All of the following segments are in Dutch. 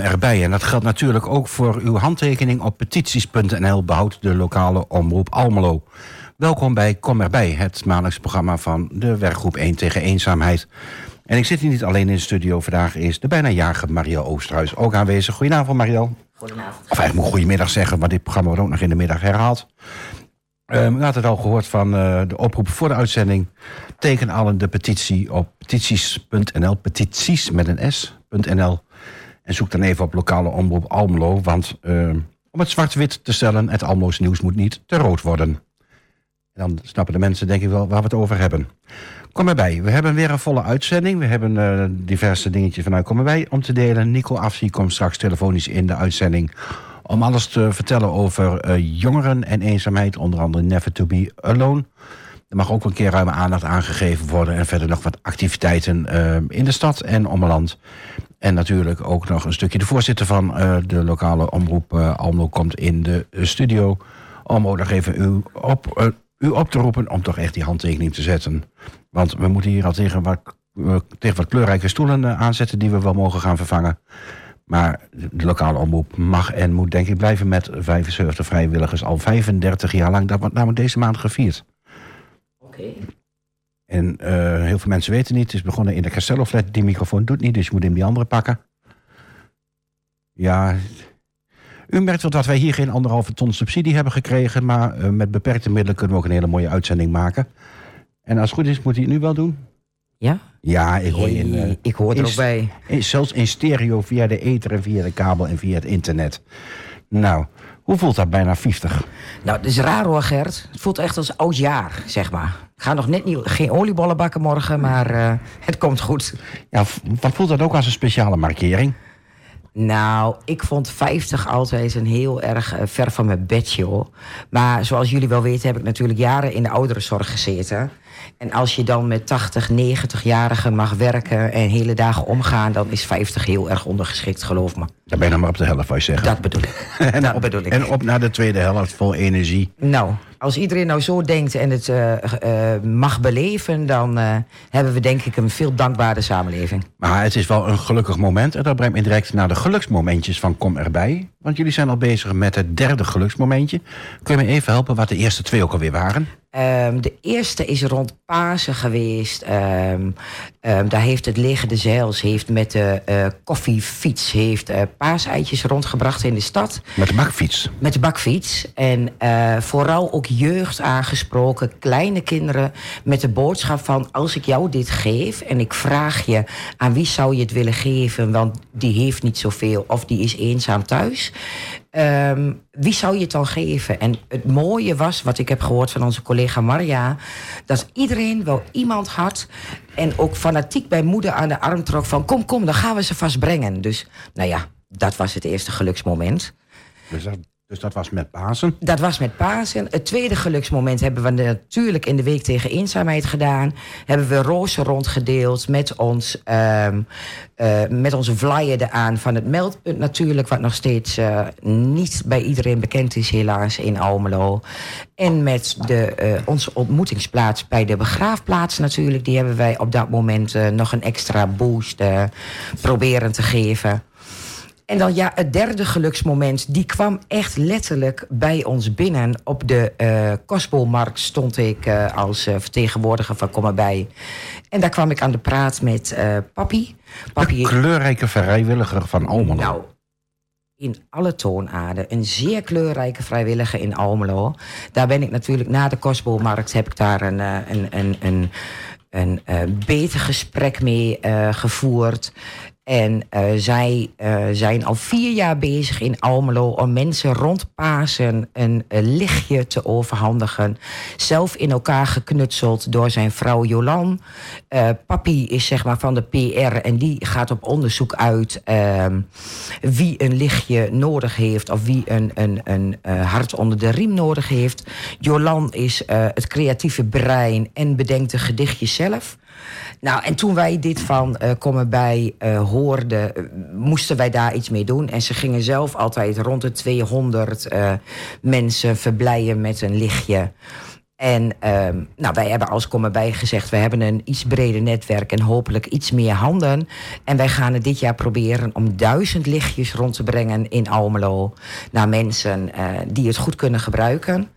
erbij. En dat geldt natuurlijk ook voor uw handtekening op petities.nl... behoudt de lokale omroep Almelo. Welkom bij Kom erbij, het maandelijks programma van de werkgroep 1 tegen eenzaamheid. En ik zit hier niet alleen in de studio. Vandaag is de bijna jarige Mariel Oosterhuis ook aanwezig. Goedenavond, Mariel. Goedenavond. Of eigenlijk moet ik goedemiddag zeggen, want dit programma wordt ook nog in de middag herhaald. Uh, u had het al gehoord van uh, de oproep voor de uitzending. Teken allen de petitie op petities.nl, petities met een s.nl. En zoek dan even op lokale omroep Almelo. Want uh, om het zwart-wit te stellen, het Almeloos nieuws moet niet te rood worden. En dan snappen de mensen denk ik wel waar we het over hebben. Kom erbij, we hebben weer een volle uitzending. We hebben uh, diverse dingetjes vanuit Kom erbij om te delen. Nico Afsie komt straks telefonisch in de uitzending... om alles te vertellen over uh, jongeren en eenzaamheid. Onder andere Never to be Alone. Er mag ook een keer ruime aandacht aangegeven worden... en verder nog wat activiteiten uh, in de stad en omland. En natuurlijk ook nog een stukje de voorzitter van de lokale omroep Almelo... komt in de studio ook nog even u op u op te roepen om toch echt die handtekening te zetten. Want we moeten hier al tegen wat, tegen wat kleurrijke stoelen aanzetten... die we wel mogen gaan vervangen. Maar de lokale omroep mag en moet denk ik blijven met 75 vrijwilligers... al 35 jaar lang. Dat wordt namelijk deze maand gevierd. Oké. En uh, heel veel mensen weten niet. Het is begonnen in de Castello-flat. Die microfoon doet niet, dus je moet hem die andere pakken. Ja, u merkt wel dat wij hier geen anderhalve ton subsidie hebben gekregen... maar uh, met beperkte middelen kunnen we ook een hele mooie uitzending maken. En als het goed is, moet hij het nu wel doen? Ja? Ja, ik hoor je in... Uh, ik hoor er ook bij. In, zelfs in stereo via de ether en via de kabel en via het internet. Nou, hoe voelt dat bijna 50? Nou, het is raar hoor, Gert. Het voelt echt als oud jaar, zeg maar. Ik ga nog net niet, geen oliebollen bakken morgen, maar uh, het komt goed. Ja, wat voelt dat ook als een speciale markering? Nou, ik vond 50 altijd een heel erg uh, ver van mijn bedje, hoor. Maar zoals jullie wel weten heb ik natuurlijk jaren in de ouderenzorg gezeten. En als je dan met 80, 90-jarigen mag werken en hele dagen omgaan... dan is 50 heel erg ondergeschikt, geloof me. Dan ben je maar op de helft, wou je zeggen. Dat bedoel ik. en, dat op, bedoel ik. en op naar de tweede helft, vol energie. Nou, als iedereen nou zo denkt en het uh, uh, mag beleven... dan uh, hebben we denk ik een veel dankbare samenleving. Maar het is wel een gelukkig moment. En dat brengt me direct naar de geluksmomentjes van Kom erbij. Want jullie zijn al bezig met het derde geluksmomentje. Kun je me even helpen wat de eerste twee ook alweer waren? Um, de eerste is rond Pasen geweest. Um, um, daar heeft het Leger de Zeils heeft met de uh, koffiefiets heeft, uh, paaseitjes rondgebracht in de stad. Met de bakfiets? Met de bakfiets. En uh, vooral ook jeugd aangesproken, kleine kinderen... met de boodschap van als ik jou dit geef en ik vraag je... aan wie zou je het willen geven, want die heeft niet zoveel... of die is eenzaam thuis... Um, wie zou je het dan geven? En het mooie was, wat ik heb gehoord van onze collega Maria... dat iedereen wel iemand had... en ook fanatiek bij moeder aan de arm trok van... kom, kom, dan gaan we ze vast brengen. Dus nou ja, dat was het eerste geluksmoment. Dus dat was met Pasen? Dat was met Pasen. Het tweede geluksmoment hebben we natuurlijk in de Week tegen Eenzaamheid gedaan. Hebben we rozen rondgedeeld met, ons, uh, uh, met onze eraan van het meldpunt natuurlijk... wat nog steeds uh, niet bij iedereen bekend is helaas in Almelo. En met de, onze ontmoetingsplaats bij de begraafplaats natuurlijk. Die hebben wij op dat moment nog een extra boost proberen te geven... En dan ja, het derde geluksmoment, die kwam echt letterlijk bij ons binnen. Op de uh, Kostbolmarkt stond ik uh, als uh, vertegenwoordiger van Kom. En daar kwam ik aan de praat met papi. papi. De kleurrijke vrijwilliger van Almelo. Nou, in alle toonaarden. Een zeer kleurrijke vrijwilliger in Almelo. Daar ben ik natuurlijk na de Kostbolmarkt heb ik daar een, een, een, een, een, een beter gesprek mee gevoerd. En uh, zij uh, zijn al vier jaar bezig in Almelo om mensen rond Pasen een, lichtje te overhandigen. Zelf in elkaar geknutseld door zijn vrouw Jolan. Uh, papi is zeg maar van de PR en die gaat op onderzoek uit wie een lichtje nodig heeft of wie een, een, een hart onder de riem nodig heeft. Jolan is het creatieve brein en bedenkt de gedichtjes zelf. Nou, en toen wij dit van uh, Kom bij uh, hoorden, uh, moesten wij daar iets mee doen. En ze gingen zelf altijd rond de 200 mensen verblijden met een lichtje. En ehm, nou, wij hebben als Kom erbij gezegd... we hebben een iets breder netwerk en hopelijk iets meer handen. En wij gaan het dit jaar proberen om duizend lichtjes rond te brengen in Almelo... naar mensen die het goed kunnen gebruiken.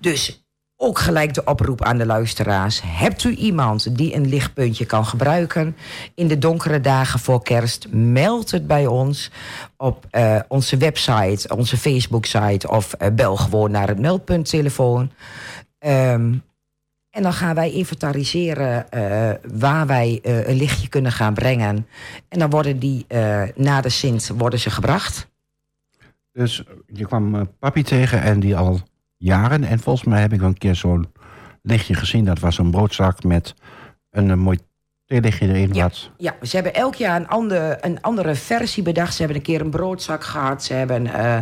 Dus ook gelijk de oproep aan de luisteraars. Hebt u iemand die een lichtpuntje kan gebruiken in de donkere dagen voor kerst? Meld het bij ons op uh, onze website, onze Facebook-site of uh, bel gewoon naar het meldpunttelefoon. Um, en dan gaan wij inventariseren uh, waar wij een lichtje kunnen gaan brengen. En dan worden die na de Sint worden ze gebracht. Dus je kwam papi tegen en die al jaren. En volgens mij heb ik wel een keer zo'n lichtje gezien. Dat was een broodzak met een, een mooi theelichtje erin. Ja, ja, ze hebben elk jaar een, ander, een andere versie bedacht. Ze hebben een keer een broodzak gehad. Ze hebben, uh,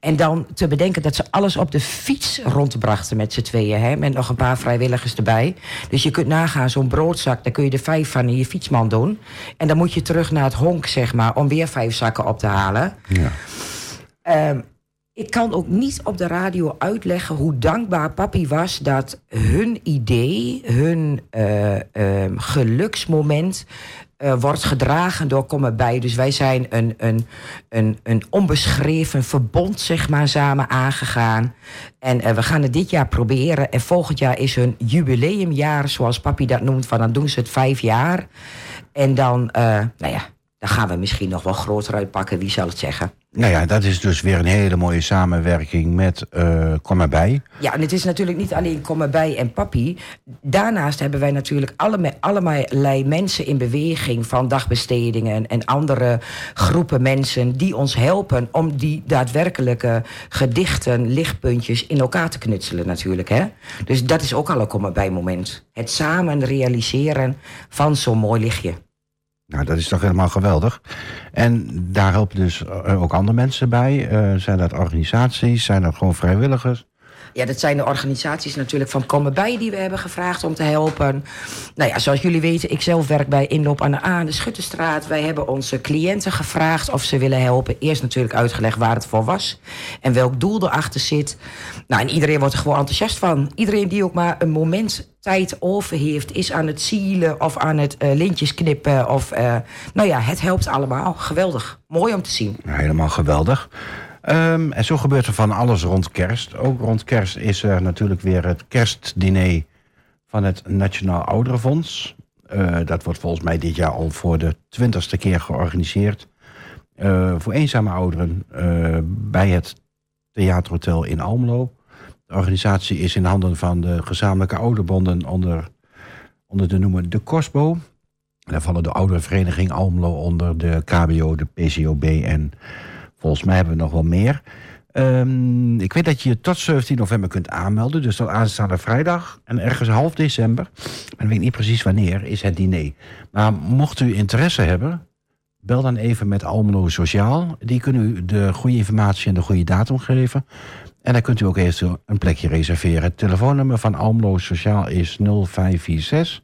en dan te bedenken dat ze alles op de fiets rondbrachten met z'n tweeën. Hè, met nog een paar vrijwilligers erbij. Dus je kunt nagaan, zo'n broodzak, daar kun je er vijf van in je fietsman doen. En dan moet je terug naar het honk, zeg maar, om weer vijf zakken op te halen. Ja. Um, ik kan ook niet op de radio uitleggen hoe dankbaar papi was dat hun idee, hun uh, uh, geluksmoment. Uh, wordt gedragen door Kom erbij. Dus wij zijn een, een, een, een onbeschreven verbond, zeg maar, samen aangegaan. En we gaan het dit jaar proberen. En volgend jaar is hun jubileumjaar, zoals papi dat noemt. Van dan doen ze het vijf jaar. En dan, nou ja, dan gaan we misschien nog wel groter uitpakken, wie zal het zeggen. Nou ja, dat is dus weer een hele mooie samenwerking met uh, Kom. Ja, en het is natuurlijk niet alleen Kom erbij en Papi. Daarnaast hebben wij natuurlijk alle, allerlei mensen in beweging... van dagbestedingen en andere groepen mensen... die ons helpen om die daadwerkelijke gedichten, lichtpuntjes... in elkaar te knutselen natuurlijk. Hè? Dus dat is ook al een Kom erbij moment. Het samen realiseren van zo'n mooi lichtje. Nou, dat is toch helemaal geweldig. En daar helpen dus eh, ook andere mensen bij. Uh, zijn dat organisaties? Zijn dat gewoon vrijwilligers? Ja, dat zijn de organisaties natuurlijk van Komen Bij die we hebben gevraagd om te helpen. Nou ja, zoals jullie weten, ik zelf werk bij Inloop aan de A, de Schuttenstraat. Wij hebben onze cliënten gevraagd of ze willen helpen. Eerst natuurlijk uitgelegd waar het voor was en welk doel erachter zit. Nou, en iedereen wordt er gewoon enthousiast van. Iedereen die ook maar een moment tijd over heeft, is aan het zielen of aan het uh, lintjes knippen. Of, uh, nou ja, het helpt allemaal. Geweldig. Mooi om te zien. Helemaal geweldig. Um, en zo gebeurt er van alles rond kerst. Ook rond kerst is er natuurlijk weer het kerstdiner van het Nationaal Ouderenfonds. Uh, dat wordt volgens mij dit jaar al voor de twintigste keer georganiseerd. Uh, voor eenzame ouderen uh, bij het Theaterhotel in Almelo. De organisatie is in handen van de gezamenlijke ouderbonden onder, onder de noemer de COSBO. Daar vallen de ouderenvereniging Almelo onder, de KBO, de PCOB en Volgens mij hebben we nog wel meer. Um, ik weet dat je je tot 17 november kunt aanmelden. Dus tot aanstaande vrijdag. En ergens half december, en ik weet niet precies wanneer, is het diner. Maar mocht u interesse hebben, bel dan even met Almelo Sociaal. Die kunnen u de goede informatie en de goede datum geven. En dan kunt u ook eerst een plekje reserveren. Het telefoonnummer van Almelo Sociaal is 0546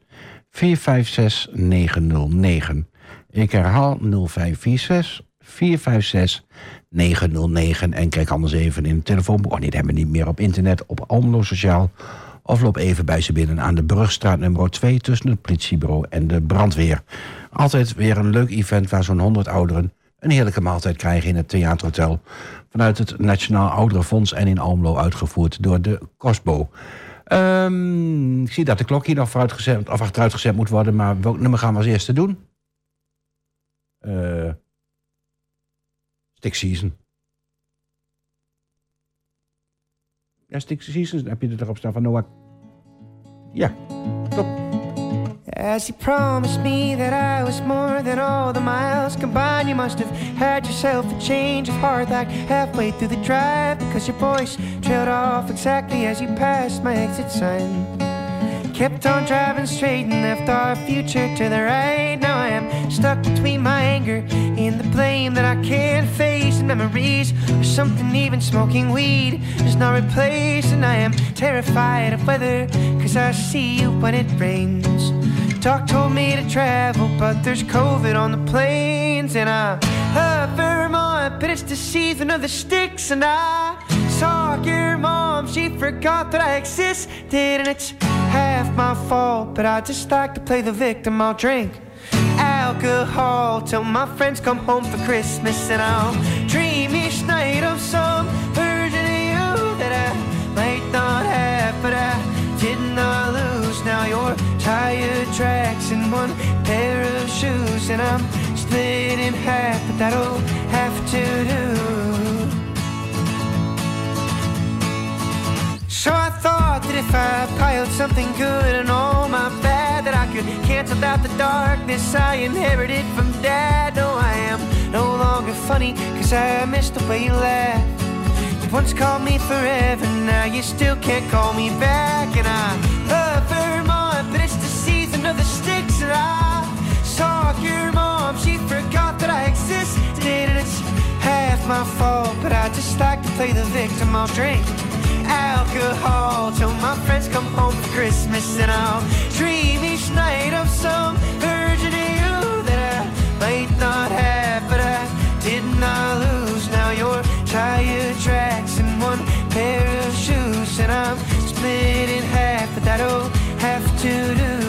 456 909. Ik herhaal 0546 456 909. En kijk anders even in het telefoonboek. Oh nee, dat hebben we niet meer op internet. Op Almelo Sociaal. Of loop even bij ze binnen aan de Brugstraat nummer 2... tussen het politiebureau en de brandweer. Altijd weer een leuk event waar zo'n 100 ouderen... een heerlijke maaltijd krijgen in het Theaterhotel... vanuit het Nationaal Ouderenfonds en in Almelo uitgevoerd door de COSBO. Um, ik zie dat de klok hier nog vooruitgezet, of achteruit gezet moet worden... maar welk nummer gaan we als eerste doen? Uh, Stick Season. Ja, Stick Season heb je er erop staan van Noah. Ja, top. As you promised me that I was more than all the miles combined, you must have had yourself a change of heart like halfway through the drive because your voice trailed off exactly as you passed my exit sign. Kept on driving straight and left our future to the right. Now I am stuck between my anger the blame that I can't face. And memories or something even smoking weed does not replace. And I am terrified of weather, cause I see you when it rains. Doc told me to travel, but there's COVID on the planes. And I love Vermont, but it's the season of the sticks. And I Saw your mom, she forgot that I existed, and it's half my fault. But I just like to play the victim. I'll drink alcohol till my friends come home for Christmas, and I'll dream each night of some version of you that I might not have, but I did not lose. Now you're tire tracks and one pair of shoes, and I'm split in half, but that'll have to do. So I thought that if I piled something good could out the darkness I inherited from dad. No, I am no longer funny, cause I miss the way you laughed. You once called me forever, now you still can't call me back. And I love Vermont, but it's the season of the sticks. And I saw your mom, she forgot that I existed. And it's half my fault, but I just like to play the victim. I'll drink alcohol till my friends come home for Christmas, and I'll dream night of some of you that I might not have, but I did not lose. Now you're tire tracks and one pair of shoes, and I'm split in half, but that'll have to do.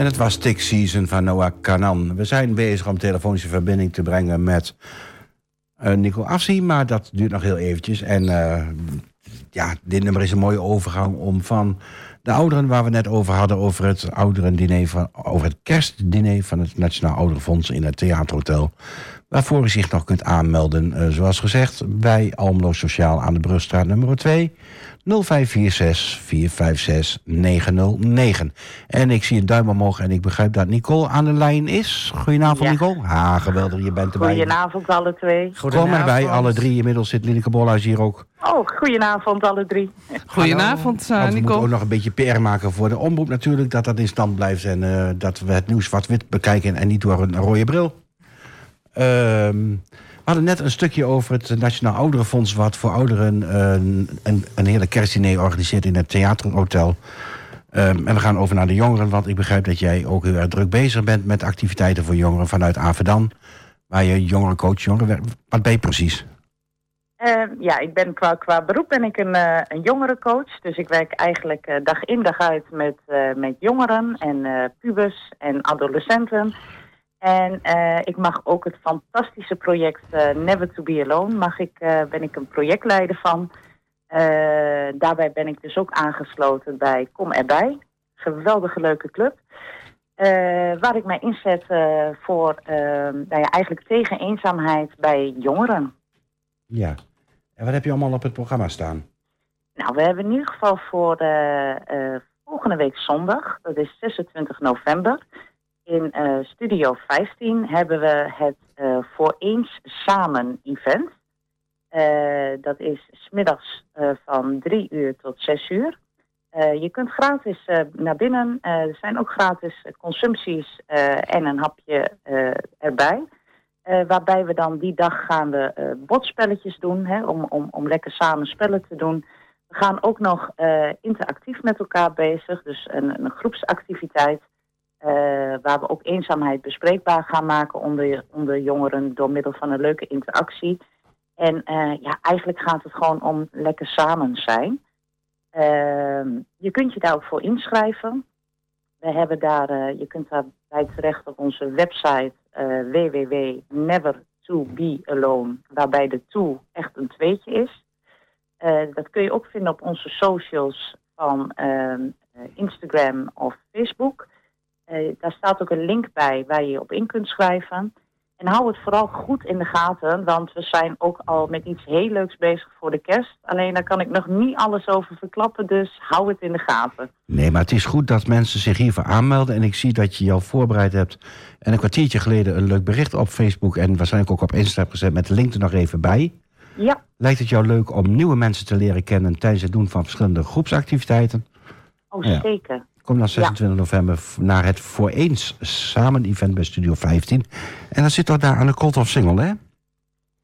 En het was Tick Season van Noah Kanan. We zijn bezig om telefonische verbinding te brengen met eh, Nico Afsi, maar dat duurt nog heel eventjes. En eh, ja, dit nummer is een mooie overgang om van de ouderen waar we net over hadden, over het ouderendiner van, over het kerstdiner van het Nationaal Ouderenfonds in het Theaterhotel. Waarvoor u zich nog kunt aanmelden, eh, zoals gezegd, bij Almelo Sociaal aan de Brugstraat nummer 2. 0546 456 909. En ik zie een duim omhoog en ik begrijp dat Nicole aan de lijn is. Goedenavond, Ja. Nicole. Ha, geweldig, je bent erbij. Goedenavond alle twee. Kom erbij, alle drie. Inmiddels zit Lineke Bolhuis hier ook. Oh, goedenavond alle drie. Goedenavond, eh, Want we moeten Nicole. ook nog een beetje PR maken voor de omroep natuurlijk. Dat dat in stand blijft en eh, dat we het nieuws wat-wit bekijken en niet door een rode bril. Ehm, hadden net een stukje over het Nationaal Ouderenfonds... wat voor ouderen eh, een, een hele kerstdiner organiseert in het Theaterhotel. Ehm, en we gaan over naar de jongeren, want ik begrijp dat jij ook heel erg druk bezig bent... met activiteiten voor jongeren vanuit Avedan. Waar je jongerencoach, jongeren... Wat ben je precies? Eh, ja, ik ben qua, qua beroep ben ik een, eh, een jongerencoach. Dus ik werk eigenlijk eh, dag in dag uit met, met jongeren en pubers en adolescenten. En eh, ik mag ook het fantastische project eh, Never to be Alone, mag ik, eh, ben ik een projectleider van. Daarbij ben ik dus ook aangesloten bij Kom Erbij. Geweldige leuke club. Waar ik mij inzet voor eh, nou ja, eigenlijk tegen eenzaamheid bij jongeren. Ja. En wat heb je allemaal op het programma staan? Nou, we hebben in ieder geval voor volgende week zondag, dat is 26 november, in eh, Studio 15 hebben we het eh, Voor Eens Samen event. Eh, dat is smiddags van 3 uur tot 6 uur. Je kunt gratis naar binnen. Er zijn ook gratis consumpties en een hapje erbij. Waarbij we dan die dag gaan we bordspelletjes doen, hè, om, om, om lekker samen spellen te doen. We gaan ook nog interactief met elkaar bezig, dus een, een groepsactiviteit. Eh, waar we ook eenzaamheid bespreekbaar gaan maken onder, onder jongeren door middel van een leuke interactie. En eh, ja, eigenlijk gaat het gewoon om lekker samen zijn. Ehm, je kunt je daar ook voor inschrijven. We hebben daar, eh, je kunt daarbij terecht op onze website eh www.never2bealone, waarbij de to echt een tweetje is. Dat kun je ook vinden op onze socials van ehm, eh, Instagram of Facebook. Eh, daar staat ook een link bij waar je je op in kunt schrijven. En hou het vooral goed in de gaten, want we zijn ook al met iets heel leuks bezig voor de kerst. Alleen daar kan ik nog niet alles over verklappen, dus hou het in de gaten. Nee, maar het is goed dat mensen zich hiervoor aanmelden. En ik zie dat je jou voorbereid hebt. En een kwartiertje geleden een leuk bericht op Facebook en waarschijnlijk ook op Insta hebt gezet met de link er nog even bij. Ja, Lijkt het jou leuk om nieuwe mensen te leren kennen tijdens het doen van verschillende groepsactiviteiten? oh Ja. zeker. Kom dan 26 november naar het Voor Eens Samen event bij Studio 15. En dan zit toch daar aan de Cold of Single, hè?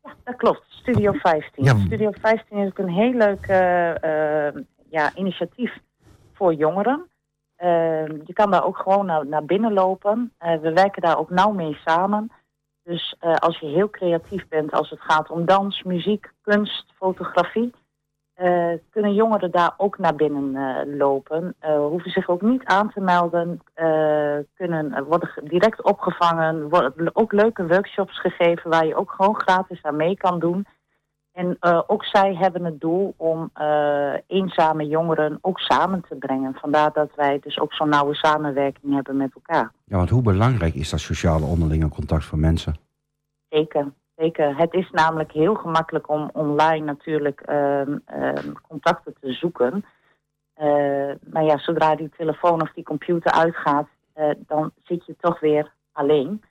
Ja, dat klopt. Studio 15. Ja. Studio 15 is ook een heel leuk eh, eh, ja, initiatief voor jongeren. Eh, je kan daar ook gewoon naar, naar binnen lopen. Eh, we werken daar ook nauw mee samen. Dus als je heel creatief bent als het gaat om dans, muziek, kunst, fotografie... eh, kunnen jongeren daar ook naar binnen eh, lopen. Eh, hoeven zich ook niet aan te melden. kunnen, worden direct opgevangen. Worden ook leuke workshops gegeven waar je ook gewoon gratis aan mee kan doen. En ook zij hebben het doel om eenzame jongeren ook samen te brengen. Vandaar dat wij dus ook zo'n nauwe samenwerking hebben met elkaar. Ja, want hoe belangrijk is dat sociale onderlinge contact voor mensen? Zeker, zeker. Het is namelijk heel gemakkelijk om online natuurlijk ehm, ehm, contacten te zoeken. Eh, maar ja, zodra die telefoon of die computer uitgaat, eh, dan zit je toch weer alleen.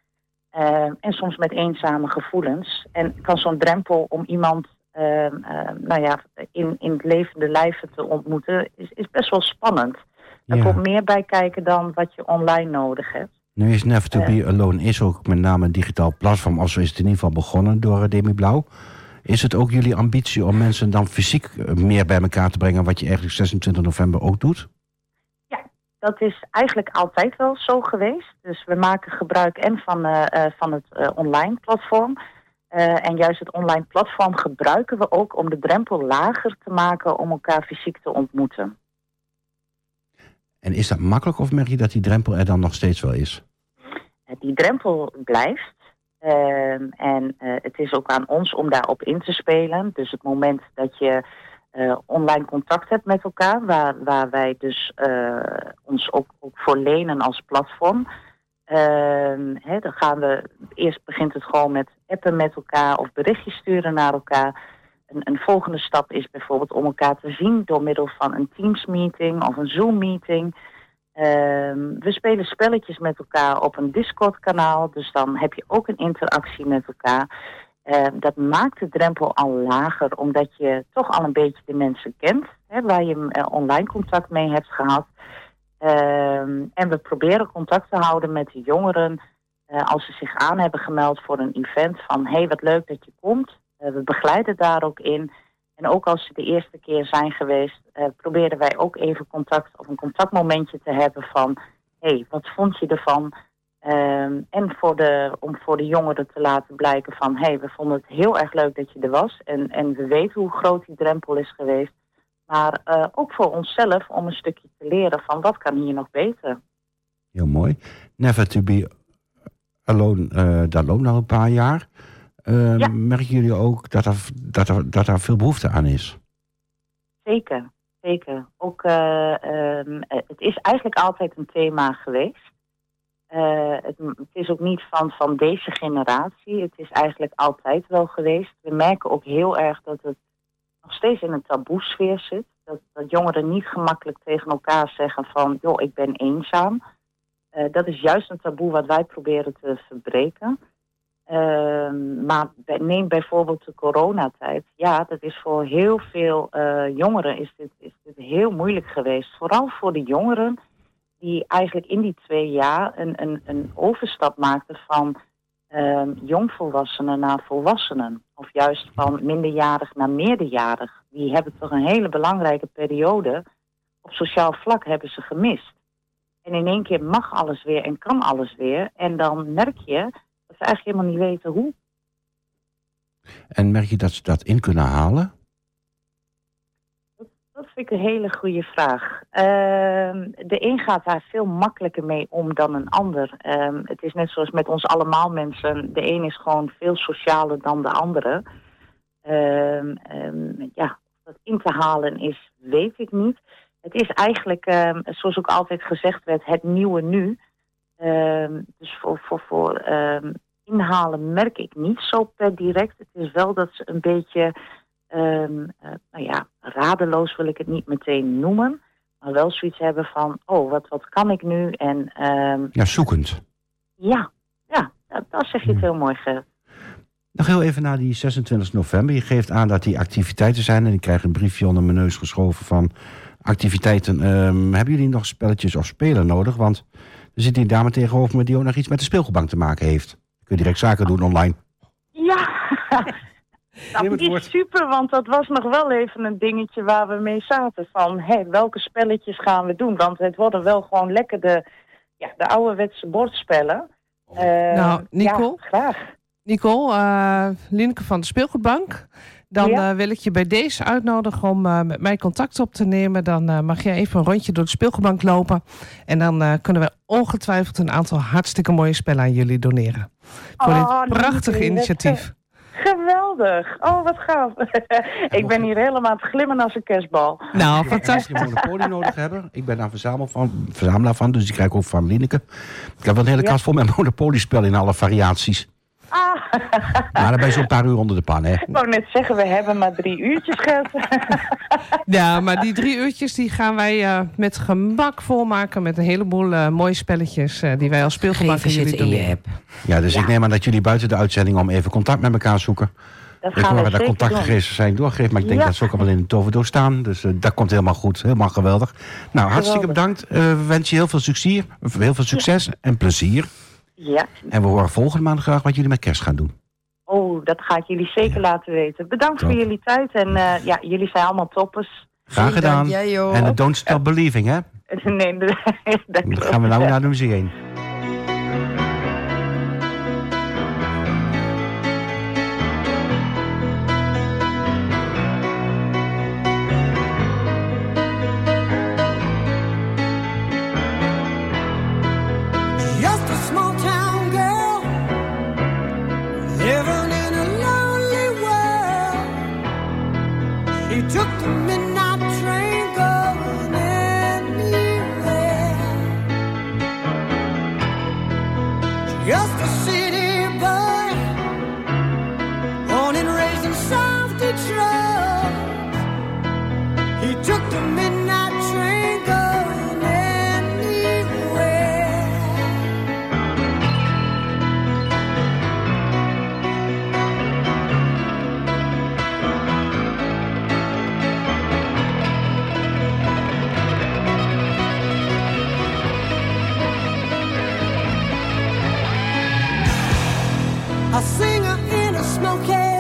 Eh, en soms met eenzame gevoelens. En kan zo'n drempel om iemand ehm, ehm, nou ja, in, in het levende lijven te ontmoeten, is, is best wel spannend. Er Ja. komt meer bij kijken dan wat je online nodig hebt. Nu is Never to Be Alone is ook met name een digitaal platform. Of zo is het in ieder geval begonnen door eh, Demi Blauw. Is het ook jullie ambitie om mensen dan fysiek eh, meer bij elkaar te brengen... wat je eigenlijk 26 november ook doet? Dat is eigenlijk altijd wel zo geweest. Dus we maken gebruik en van, eh, van het online platform. En juist het online platform gebruiken we ook om de drempel lager te maken om elkaar fysiek te ontmoeten. En is dat makkelijk of merk je dat die drempel er dan nog steeds wel is? Eh, die drempel blijft. Ehm, en eh, het is ook aan ons om daarop in te spelen. Dus het moment dat je eh, online contact hebt met elkaar, waar, waar wij dus ons ook, ook voor lenen als platform. Ehm, hè, dan gaan we, eerst begint het gewoon met appen met elkaar of berichtjes sturen naar elkaar. Een, een volgende stap is bijvoorbeeld om elkaar te zien door middel van een Teams meeting of een Zoom meeting. Ehm, we spelen spelletjes met elkaar op een Discord-kanaal, dus dan heb je ook een interactie met elkaar. Ehm, dat maakt de drempel al lager, omdat je toch al een beetje de mensen kent, hè, waar je eh, online contact mee hebt gehad. Ehm, en we proberen contact te houden met de jongeren eh, als ze zich aan hebben gemeld voor een event van hé, hey, wat leuk dat je komt. Eh, we begeleiden daar ook in. En ook als ze de eerste keer zijn geweest, eh, proberen wij ook even contact of een contactmomentje te hebben van hé, hey, wat vond je ervan? Ehm, en voor de, om voor de jongeren te laten blijken van hé, hey, we vonden het heel erg leuk dat je er was. En, en we weten hoe groot die drempel is geweest. Maar eh, ook voor onszelf om een stukje te leren van wat kan hier nog beter. Heel mooi. Never to Be Alone, eh dat loopt al een paar jaar. Ja. Merken jullie ook dat er, dat, er, dat er veel behoefte aan is? Zeker, zeker. Ook, eh, ehm, eh, het is eigenlijk altijd een thema geweest. Eh, het, het is ook niet van, van deze generatie. Het is eigenlijk altijd wel geweest. We merken ook heel erg dat het nog steeds in een taboesfeer zit. Dat, dat jongeren niet gemakkelijk tegen elkaar zeggen van... joh, ik ben eenzaam. Dat is juist een taboe wat wij proberen te verbreken. Ehm, maar neem bijvoorbeeld de coronatijd. Ja, dat is voor heel veel eh, jongeren is dit, is dit heel moeilijk geweest. Vooral voor de jongeren die eigenlijk in die twee jaar een, een, een overstap maakten van ehm, jongvolwassenen naar volwassenen. Of juist van minderjarig naar meerderjarig. Die hebben toch een hele belangrijke periode op sociaal vlak hebben ze gemist. En in één keer mag alles weer en kan alles weer. En dan merk je eigenlijk helemaal niet weten hoe. En merk je dat ze dat in kunnen halen? Dat vind ik een hele goede vraag. Ehm, de een gaat daar veel makkelijker mee om dan een ander. Ehm, het is net zoals met ons allemaal mensen. De een is gewoon veel socialer dan de andere. Ehm, ehm, ja, of dat in te halen is, weet ik niet. Het is eigenlijk, zoals ook altijd gezegd werd, het nieuwe nu. Dus voor, voor, voor inhalen merk ik niet zo per direct. Het is wel dat ze een beetje, ehm, eh, nou ja, radeloos wil ik het niet meteen noemen. Maar wel zoiets hebben van, oh, wat, wat kan ik nu? En ehm, Ja, zoekend. ja, ja, dat, dat zeg je het Hmm. heel mooi, Ger. Nog heel even naar die 26 november. Je geeft aan dat die activiteiten zijn. En ik krijg een briefje onder mijn neus geschoven van activiteiten. Ehm, hebben jullie nog spelletjes of spelen nodig? Want er zit die dame tegenover me die ook nog iets met de speelgoedbank te maken heeft. Kun je direct zaken doen online. Ja, dat het is super, want dat was nog wel even een dingetje waar we mee zaten. Van, hé, welke spelletjes gaan we doen? Want het worden wel gewoon lekker de, ja, de ouderwetse bordspellen. Eh, Nou, Nico? Ja, graag. Nicole, eh Lineke van de Speelgoedbank. Dan Ja. eh, wil ik je bij deze uitnodigen om eh, met mij contact op te nemen. Dan eh, mag jij even een rondje door de speelgoedbank lopen. En dan eh, kunnen we ongetwijfeld een aantal hartstikke mooie spellen aan jullie doneren. Voor Oh, dit prachtige initiatief. Geweldig. Oh, wat gaaf. ik ben hier helemaal aan het glimmen als een kerstbal. Nou, Als fantastisch. je monopolie nodig hebben. Ik ben daar verzamel van, verzamelaar van, dus die krijg ik ook van Lineke. Ik heb wel een hele Ja. kast vol met monopoliespellen in alle variaties. Ah, Maar dan ben je zo'n paar uur onder de pan, hè? ik wou net zeggen, we hebben maar drie uurtjes, Gert. Ja, maar die drie uurtjes die gaan wij eh, met gemak volmaken. Met een heleboel eh, mooie spelletjes eh, die wij als aan jullie het in je doneren. app. Ja, dus ik neem aan dat jullie buiten de uitzending om even contact met elkaar zoeken. Dat Ik gaan hoor we dat doen. contactgegevens zijn doorgegeven, maar ik denk Ja. dat ze ook al wel in de toverdoos staan. Dus dat komt helemaal goed. Helemaal geweldig. Nou, hartstikke bedankt. Eh, we wensen je heel veel succes, heel veel succes en plezier. Ja. En we horen volgende maand graag wat jullie met kerst gaan doen. Oh, dat ga ik jullie zeker laten weten. Bedankt Top. voor jullie tijd. En eh, ja, jullie zijn allemaal toppers. Graag gedaan. En don't stop believing, hè? Nee, dat Dan klopt. gaan we nou naar de muziek a singer in a smoky.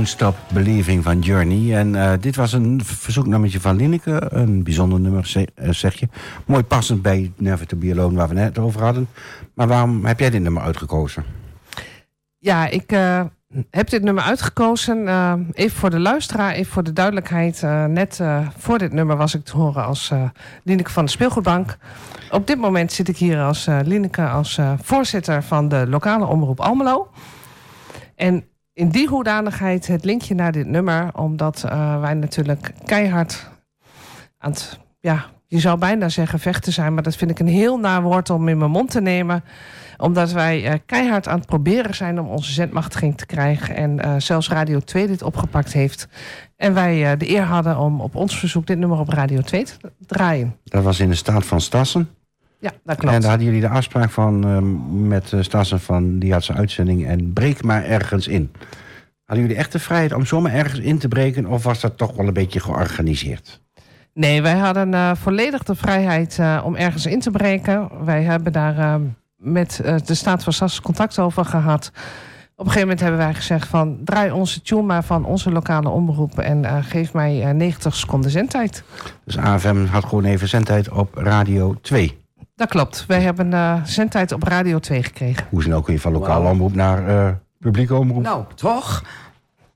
Don't Stop Believing van Journey. En uh, dit was een verzoeknummertje van Lineke. Een bijzonder nummer, zeg je. Mooi passend bij Never to Be waar we net over hadden. Maar waarom heb jij dit nummer uitgekozen? Ja, ik uh, heb dit nummer uitgekozen. Even voor de luisteraar, even voor de duidelijkheid. net voor dit nummer was ik te horen als Lineke van de Speelgoedbank. Op dit moment zit ik hier als Lineke als voorzitter van de lokale omroep Almelo. En in die hoedanigheid het linkje naar dit nummer, omdat uh, wij natuurlijk keihard aan het, ja, je zou bijna zeggen vechten zijn, maar dat vind ik een heel naar woord om in mijn mond te nemen. Omdat wij uh, keihard aan het proberen zijn om onze zendmachtiging te krijgen. En uh, zelfs Radio 2 dit opgepakt heeft. En wij de eer hadden om op ons verzoek dit nummer op Radio 2 te draaien. Dat was in de staat van Stassen. Ja, dat klopt. En daar hadden jullie de afspraak van uh, met Stassen van die had zijn uitzending en breek maar ergens in. Hadden jullie echt de vrijheid om zomaar ergens in te breken of was dat toch wel een beetje georganiseerd? Nee, wij hadden uh, volledig de vrijheid uh, om ergens in te breken. Wij hebben daar uh, met de Staat van Stassen contact over gehad. Op een gegeven moment hebben wij gezegd van... draai onze tune maar van onze lokale omroep... en geef mij 90 seconden zendtijd. Dus AFM had gewoon even zendtijd op Radio 2? Dat klopt. Wij hebben uh, zendtijd op Radio 2 gekregen. Hoe snel kun je van wow. omroep naar uh, publieke omroep? Nou, toch?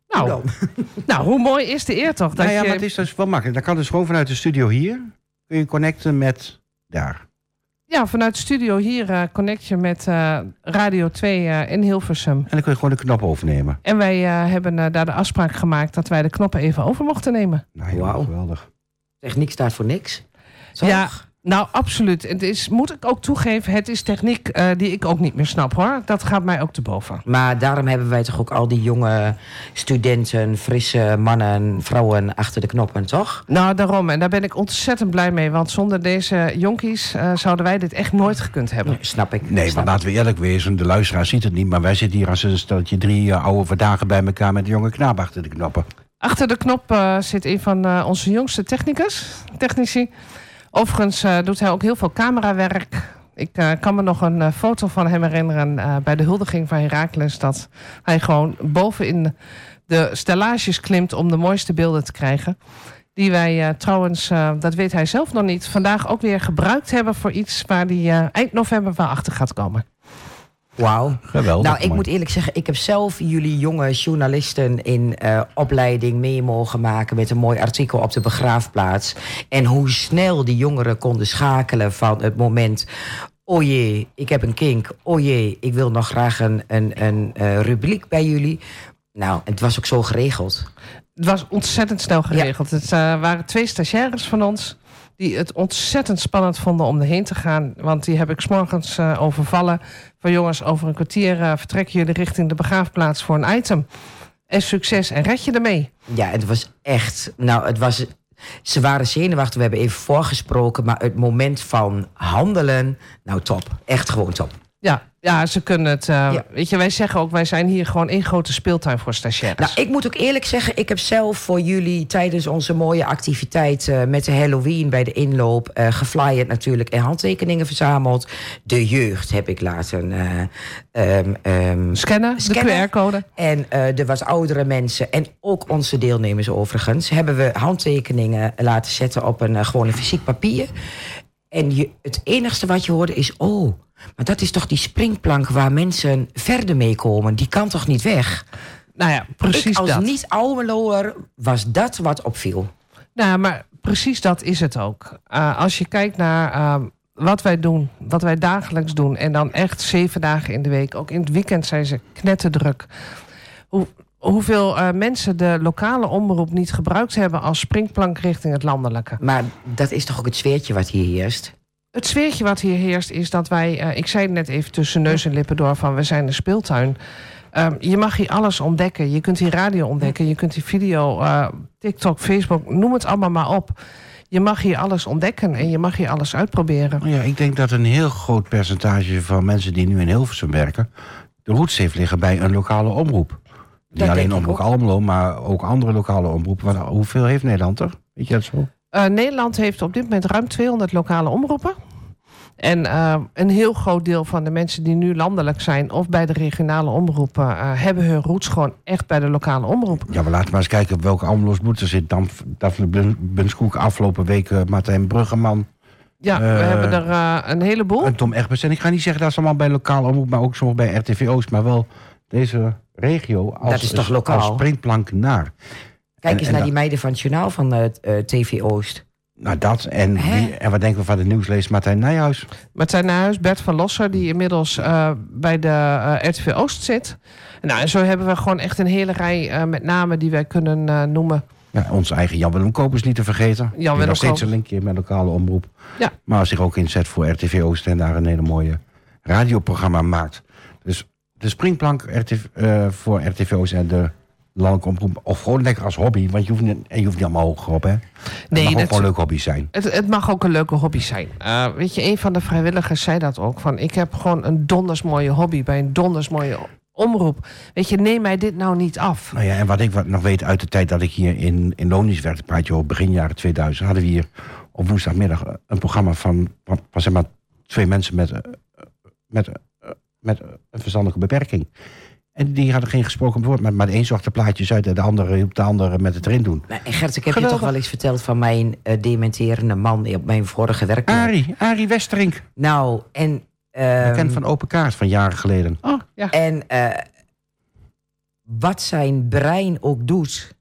Nou, nou, hoe mooi is de eer toch? Dat nou ja, je... maar het is dus wel makkelijk. Dan kan dus gewoon vanuit de studio hier... kun je connecten met daar. Ja, vanuit de studio hier uh, connect je met uh, Radio 2 uh, in Hilversum. En dan kun je gewoon de knop overnemen. En wij hebben daar de afspraak gemaakt dat wij de knoppen even over mochten nemen. Nou, ja, wow. geweldig. Techniek staat voor niks. Zorg. Ja, nou, absoluut. Het is, moet ik ook toegeven, het is techniek uh, die ik ook niet meer snap hoor. Dat gaat mij ook te boven. Maar daarom hebben wij toch ook al die jonge studenten, frisse mannen, vrouwen achter de knoppen, toch? Nou, daarom. En daar ben ik ontzettend blij mee. Want zonder deze jonkies uh, zouden wij dit echt nooit gekund hebben. Nee, snap ik. Nee, snap maar laten we eerlijk wezen. De luisteraar ziet het niet. Maar wij zitten hier als een steltje drie uh, oude dagen bij elkaar met een jonge knaap achter de knoppen. Achter de knop zit een van onze jongste technicus, technici. Overigens uh, doet hij ook heel veel camerawerk. Ik uh, kan me nog een uh, foto van hem herinneren bij de huldiging van Herakles. Dat hij gewoon bovenin de stellages klimt om de mooiste beelden te krijgen. Die wij trouwens, dat weet hij zelf nog niet, vandaag ook weer gebruikt hebben voor iets waar hij eind november wel achter gaat komen. Wauw. Geweldig. Nou, ik moet eerlijk zeggen, ik heb zelf jullie jonge journalisten in uh, opleiding mee mogen maken met een mooi artikel op de begraafplaats. En hoe snel die jongeren konden schakelen van het moment. Oh jee, ik heb een kink. Oh jee, ik wil nog graag een, een, een uh, rubriek bij jullie. Nou, het was ook zo geregeld. Het was ontzettend snel geregeld. Ja. Het uh, waren twee stagiaires van ons die het ontzettend spannend vonden om erheen te gaan. Want die heb ik s'morgens uh, overvallen. Van jongens, over een kwartier uh, vertrekken jullie richting de begraafplaats voor een item. En succes en red je ermee. Ja, het was echt... Nou, het was... Ze waren zenuwachtig, we hebben even voorgesproken... maar het moment van handelen, nou top. Echt gewoon top. Ja, ja, ze kunnen het. Uh, ja. Weet je, wij zeggen ook, wij zijn hier gewoon één grote speeltuin voor stagiaires. Nou, ik moet ook eerlijk zeggen, ik heb zelf voor jullie tijdens onze mooie activiteit uh, met de Halloween bij de inloop uh, geflyerd natuurlijk en handtekeningen verzameld. De jeugd heb ik laten um, um, scannen, scannen, de QR-code. En de wat oudere mensen en ook onze deelnemers overigens hebben we handtekeningen laten zetten op een gewoon een fysiek papier. En je, het enigste wat je hoorde is, oh. Maar dat is toch die springplank waar mensen verder mee komen. Die kan toch niet weg? Nou ja, precies Ik als dat. niet-Almeloer was dat wat opviel. Nou, maar precies dat is het ook. Uh, als je kijkt naar uh, wat wij doen, wat wij dagelijks doen... en dan echt zeven dagen in de week. Ook in het weekend zijn ze knetterdruk. Hoe, hoeveel uh, mensen de lokale omroep niet gebruikt hebben... als springplank richting het landelijke. Maar dat is toch ook het sfeertje wat hier heerst? Het sfeertje wat hier heerst is dat wij... Uh, ik zei net even tussen neus en lippen door van... we zijn de speeltuin. Uh, je mag hier alles ontdekken. Je kunt hier radio ontdekken. Je kunt hier video, uh, TikTok, Facebook... noem het allemaal maar op. Je mag hier alles ontdekken en je mag hier alles uitproberen. Ja, ik denk dat een heel groot percentage van mensen... die nu in Hilversum werken... de roots heeft liggen bij een lokale omroep. Niet alleen Omroep Almelo, maar ook andere lokale omroepen. Hoeveel heeft Nederland er? Weet je dat zo? Uh, Nederland heeft op dit moment ruim 200 lokale omroepen. En uh, een heel groot deel van de mensen die nu landelijk zijn... of bij de regionale omroepen... Uh, hebben hun roots gewoon echt bij de lokale omroep. Ja, we laten maar eens kijken op welke Almeloos moeten zit. Dan Daphne Bunskoek, afgelopen week Martijn Bruggeman... Ja, we hebben er een heleboel. En Tom Egbers. En ik ga niet zeggen dat ze allemaal bij lokale omroep... maar ook soms bij RTV Oost. Maar wel deze regio als, dat is toch lokaal? als springplank naar. Kijk eens naar die meiden van het journaal van uh, TV Oost. Nou, dat. En, wie, en wat denken we van de nieuwslezer Martijn Nijhuis? Martijn Nijhuis, Bert van Losser, die inmiddels uh, bij de uh, RTV Oost zit. Nou, en zo hebben we gewoon echt een hele rij met namen die wij kunnen noemen. Ja, onze eigen Jan-Willem Kopers niet te vergeten. Jan die nog steeds een linkje met lokale omroep. Ja. Maar zich ook inzet voor RTV Oost en daar een hele mooie radioprogramma maakt. De springplank RTV, uh, voor RTV Oost en de landelijke omroep. Of gewoon lekker als hobby. Want je hoeft niet, en je hoeft niet allemaal hoog op, hè? Het nee, mag ook dat, gewoon leuk hobby zijn. Het, het mag ook een leuke hobby zijn. Uh, weet je, een van de vrijwilligers zei dat ook. Van, ik heb gewoon een donders mooie hobby bij een donders mooie omroep. Weet je, neem mij dit nou niet af. Nou ja, en wat ik wat nog weet uit de tijd dat ik hier in, in Lonisch werkte... praat je over begin jaren 2000... hadden we hier op woensdagmiddag een programma van... van, van zeg maar twee mensen met, met, met een verstandelijke beperking. En die hadden geen gesproken woord, maar, maar de een zocht de plaatjes uit... en de andere hielp de andere met het erin doen. En Gert, ik heb Geweldig. je toch wel eens verteld van mijn uh, dementerende man... op mijn vorige werkplek. Arie, Arie Westerink. Nou, en... Uh, Bekend van Open Kaart van jaren geleden. Oh, ja. En uh, wat zijn brein ook doet...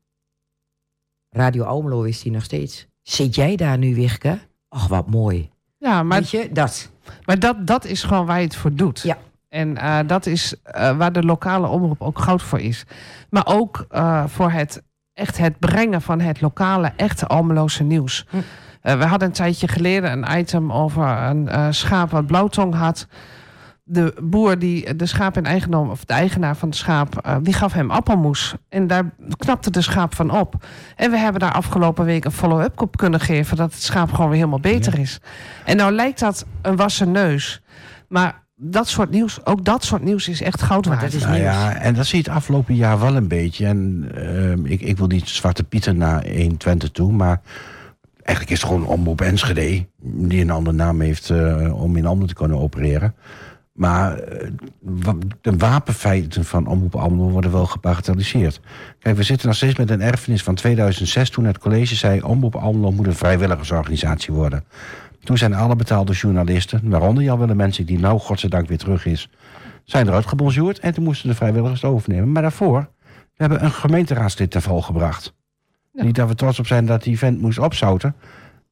Radio Almelo is die nog steeds. Zit jij daar nu, Wichke? Ach, wat mooi. Ja, maar, Weet je, dat. maar dat, dat is gewoon waar je het voor doet. Ja. En uh, dat is uh, waar de lokale omroep ook goud voor is. Maar ook uh, voor het echt het brengen van het lokale, echte Almeloze nieuws. Hm. we hadden een tijdje geleden een item over een schaap wat blauwtong had. De boer die de schaap in eigendom, of de eigenaar van de schaap, die gaf hem appelmoes. En daar knapte de schaap van op. En we hebben daar afgelopen week een follow-up op kunnen geven dat het schaap gewoon weer helemaal beter ja. is. En nou lijkt dat een wassen neus. Maar dat soort nieuws, ook dat soort nieuws is echt goud waard. Dat is nou ja, en dat zie je het afgelopen jaar wel een beetje. En uh, ik, ik wil niet Zwarte Pieter naar 120 toe, maar eigenlijk is het gewoon Omroep Enschede... die een andere naam heeft uh, om in Almelo te kunnen opereren. Maar uh, de wapenfeiten van Omroep Almelo worden wel gebagatelliseerd. Kijk, we zitten nog steeds met een erfenis van 2006... toen het college zei... Omroep Almelo moet een vrijwilligersorganisatie worden... Toen zijn alle betaalde journalisten, waaronder Jan Willem die nou godzijdank weer terug is, zijn eruit gebonjourd en toen moesten de vrijwilligers het overnemen. Maar daarvoor, we hebben een gemeenteraadslid ten val gebracht. Ja. Niet dat we trots op zijn dat die vent moest opzouten.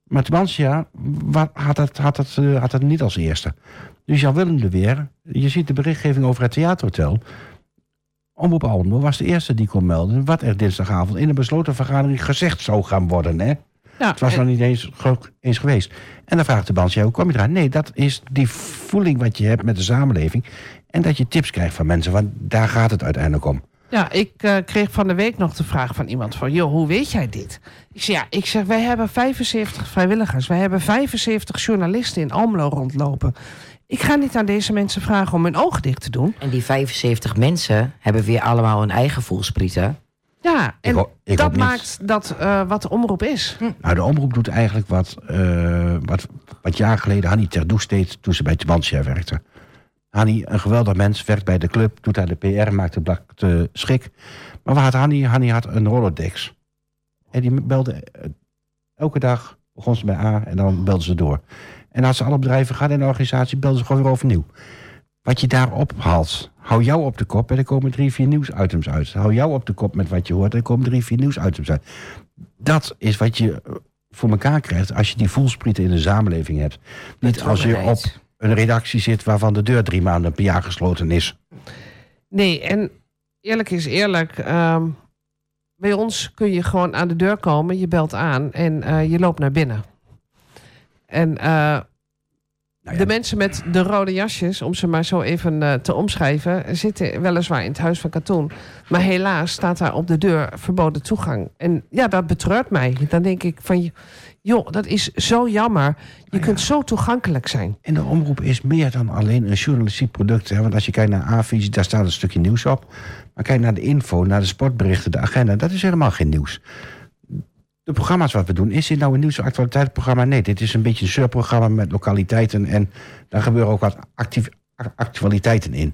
Maar Tubantia had het, had, het, uh, had het niet als eerste. Dus Jan Willem de Weer, je ziet de berichtgeving over het theaterhotel. Omroep Almelo was de eerste die kon melden... wat er dinsdagavond in een besloten vergadering gezegd zou gaan worden. Hè? Het was en... nog niet eens, eens geweest. En dan vraagt de band, hoe kom je eraan? Nee, dat is die voeling wat je hebt met de samenleving. En dat je tips krijgt van mensen, want daar gaat het uiteindelijk om. Ja, ik uh, kreeg van de week nog de vraag van iemand van... joh, hoe weet jij dit? Ik zeg, ja, ik zeg, wij hebben 75 vrijwilligers. Wij hebben 75 journalisten in Almelo rondlopen. Ik ga niet aan deze mensen vragen om hun ogen dicht te doen. En die 75 mensen hebben weer allemaal hun eigen voelsprieten. Ja, en ik, ik dat maakt dat uh, wat de omroep is. Hm. Nou, de omroep doet eigenlijk wat, uh, wat, wat jaar geleden Hanni Terdoes deed toen ze bij Tubantia werkte. Hanni, een geweldig mens, werkt bij de club, doet daar de PR, maakt de blak te schik. Maar wat had Hanni? Hanni had een Rolodex. En die belde uh, elke dag, begon ze bij A en dan belde ze door. En als ze alle bedrijven gaat in de organisatie, belde ze gewoon weer overnieuw. Wat je daar ophaalt, hou jou op de kop en er komen drie, vier nieuwsitems uit. Hou jou op de kop met wat je hoort en er komen drie, vier nieuwsitems uit. Dat is wat je voor elkaar krijgt als je die voelsprieten in de samenleving hebt. Niet als je op een redactie zit waarvan de deur drie maanden per jaar gesloten is. Nee, en eerlijk is eerlijk. Um, bij ons kun je gewoon aan de deur komen, je belt aan en uh, je loopt naar binnen. En uh, nou ja. De mensen met de rode jasjes, om ze maar zo even uh, te omschrijven, zitten weliswaar in het huis van Katoen. Maar helaas staat daar op de deur verboden toegang. En ja, dat betreurt mij. Dan denk ik van, joh, dat is zo jammer. Je nou ja. kunt zo toegankelijk zijn. En de omroep is meer dan alleen een journalistiek product. Hè? Want als je kijkt naar AVIS, daar staat een stukje nieuws op. Maar kijk naar de info, naar de sportberichten, de agenda. Dat is helemaal geen nieuws de programma's wat we doen. Is dit nou een nieuws- en actualiteitsprogramma? Nee, dit is een beetje een surprogramma met lokaliteiten. En daar gebeuren ook wat actief, actualiteiten in.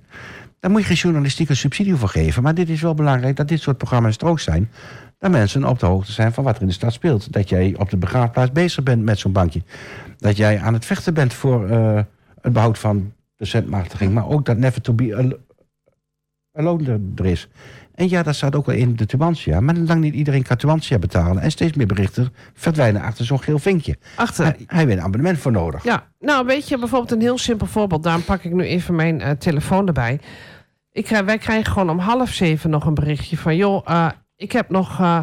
Daar moet je geen journalistieke subsidie voor geven. Maar dit is wel belangrijk dat dit soort programma's er zijn. Dat mensen op de hoogte zijn van wat er in de stad speelt. Dat jij op de begraafplaats bezig bent met zo'n bankje. Dat jij aan het vechten bent voor eh, het behoud van de centmachtiging. Maar ook dat never to be al- alone er is. En ja, dat staat ook wel in de Tubantia. Maar lang niet iedereen kan Tubantia betalen. En steeds meer berichten verdwijnen achter zo'n geel vinkje. Achter. Hij, hij heeft een abonnement voor nodig. Ja, nou weet je, bijvoorbeeld een heel simpel voorbeeld. Daarom pak ik nu even mijn eh, telefoon erbij. Ik, krijg- wij krijgen gewoon om half zeven nog een berichtje van... joh, eh, ik heb nog eh,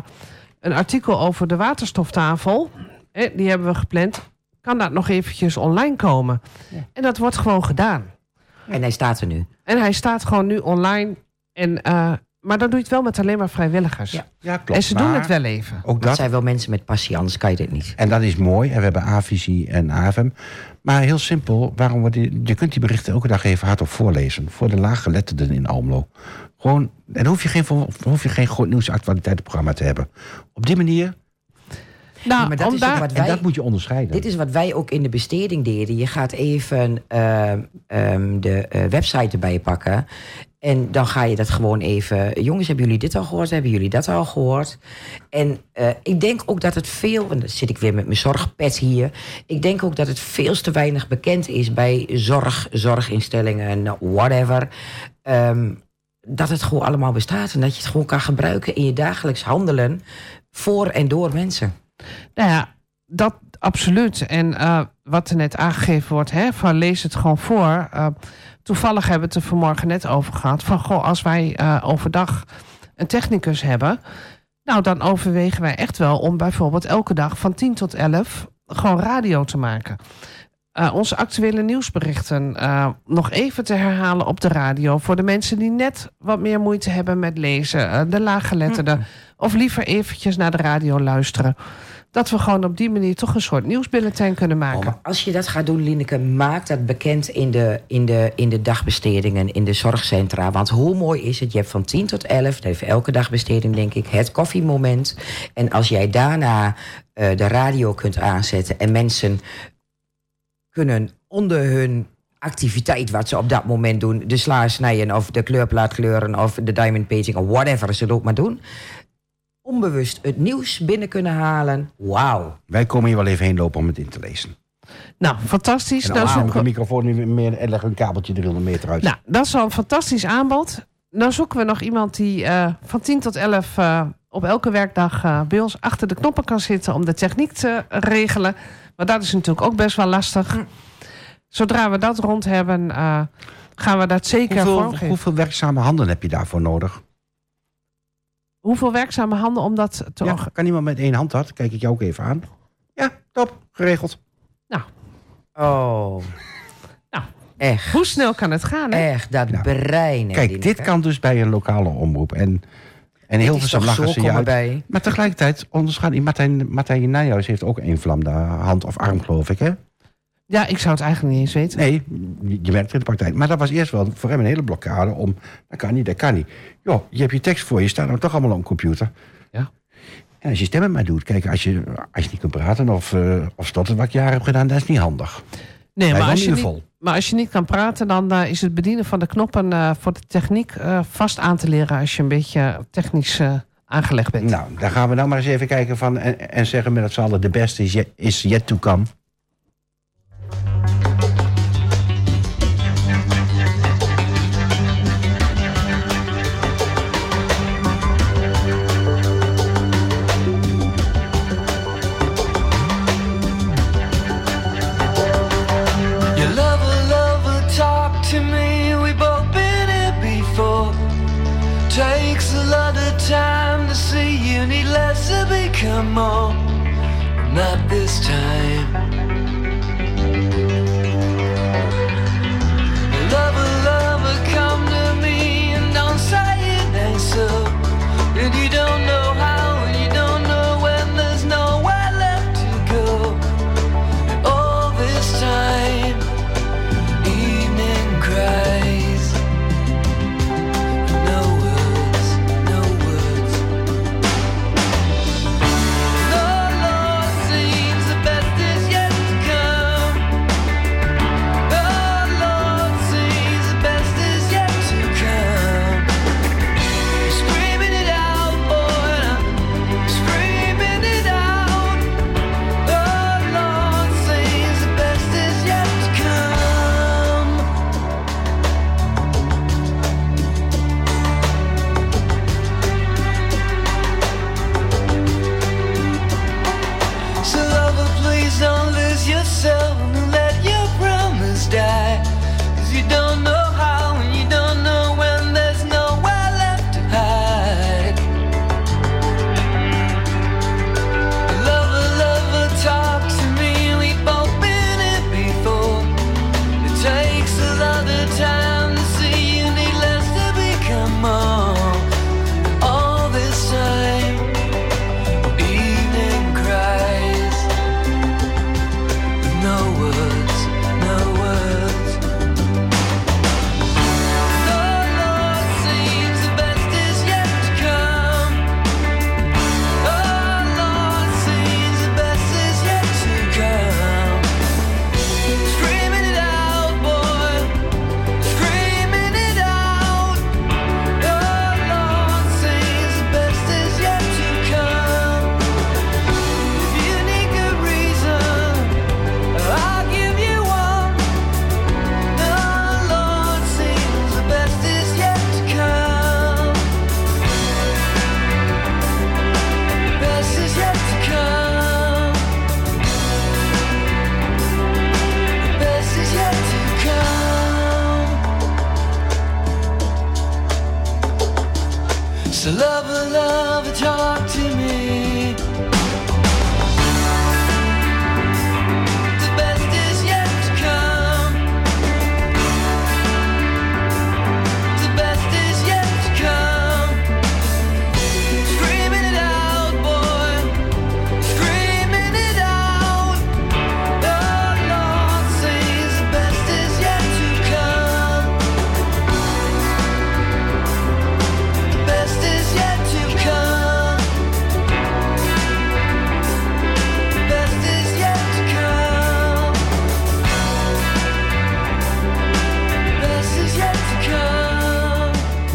een artikel over de waterstoftafel. Eh, die hebben we gepland. Kan dat nog eventjes online komen? En dat wordt gewoon gedaan. En hij staat er nu. En hij staat gewoon nu online. En, eh, maar dan doe je het wel met alleen maar vrijwilligers. Ja. Ja, klopt. en ze doen het wel even. Ook Dat dat. zijn wel mensen met passie, anders kan je dit niet. En dat is mooi. En we hebben AVISI en AFM. Maar heel simpel, waarom wordt die, je kunt die berichten elke dag even hardop voorlezen. Voor de laaggeletterden in Almelo. Gewoon, en dan hoef je geen, hoef je geen groot nieuws actualiteitenprogramma te hebben. Op die manier, Nou, maar dat is wat en wij- dat moet je onderscheiden. Dit is wat wij ook in de besteding deden. Je gaat even ehm, ehm, de eh, website erbij pakken. En dan ga je dat gewoon even. Jongens, hebben jullie dit al gehoord? Hebben jullie dat al gehoord? En eh, ik denk ook dat het veel. En dan zit ik weer met mijn zorgpet hier. Ik denk ook dat het veel te weinig bekend is bij zorg, zorginstellingen, whatever. Ehm, dat het gewoon allemaal bestaat. En dat je het gewoon kan gebruiken in je dagelijks handelen. Voor en door mensen. Nou ja, dat absoluut. En eh, wat er net aangegeven wordt, hè, van lees het gewoon voor. Eh, toevallig hebben we het er vanmorgen net over gehad. Van goh, als wij eh, overdag een technicus hebben, nou dan overwegen wij echt wel om bijvoorbeeld elke dag van 10 tot 11 gewoon radio te maken. Eh, onze actuele nieuwsberichten eh, nog even te herhalen op de radio. Voor de mensen die net wat meer moeite hebben met lezen. de laaggeletterden. Of liever eventjes naar de radio luisteren. Dat we gewoon op die manier toch een soort nieuwsbulletin kunnen Oh, maken. als je dat gaat doen, Lineke, maak dat bekend in de, in, de, in de dagbestedingen, in de zorgcentra. Want hoe mooi is het? Je hebt van 10 tot 11, even elke dagbesteding denk ik, het koffiemoment. En als jij daarna eh, de radio kunt aanzetten en mensen kunnen onder hun activiteit wat ze op dat moment doen, de sla snijden of de kleurplaat kleuren of de diamond painting of whatever ze ook maar doen, onbewust het nieuws binnen kunnen halen. Wauw. Wij komen hier wel even heen lopen om het in te lezen. Nou, fantastisch. En Nou, dan haal ik zoeken de microfoon niet meer en leg een kabeltje 300 meter uit. nou, dat is al een fantastisch aanbod. Dan zoeken we nog iemand die eh, van 10 tot 11 eh, op elke werkdag eh, bij ons achter de knoppen kan zitten om de techniek te regelen. Maar dat is natuurlijk ook best wel lastig. Zodra we dat rond hebben, eh, gaan we dat zeker hoeveel, vormgeven. hoeveel werkzame handen heb je daarvoor nodig? Hoeveel werkzame handen om dat te Ja, kan iemand met één hand dat? Kijk ik jou ook even aan. Ja, top. Geregeld. Oh. Nou. Echt. Hoe snel kan het gaan? Hè? Echt, dat Nou, brein. Kijk, dit kan dus bij een lokale omroep. En, en heel veel lachen ze je bij. Maar tegelijkertijd onderschat die Martijn, Martijn Nijhuis heeft ook één vlamde hand of arm, geloof ik, hè? Ja, ik zou het eigenlijk niet eens weten. Nee, je- werkt in de praktijk. Maar dat was eerst wel voor hem een hele blokkade om... dat kan niet, dat kan niet. Joh, je hebt je tekst voor je, staat nou toch allemaal op een computer. Ja. En als je stemmen maar doet, kijk, als je, als je niet kunt praten of, uh, of stotteren wat ik jaren heb gedaan, dat is niet handig. Nee, Wij maar als, je niet, maar als je niet kan praten, dan eh, is het bedienen van de knoppen eh, voor de techniek vast aan te leren als je een beetje technisch aangelegd bent. Nou, dan gaan we nou maar eens even kijken van, en, en zeggen met z'n allen... de beste is is yet to come. So love, love.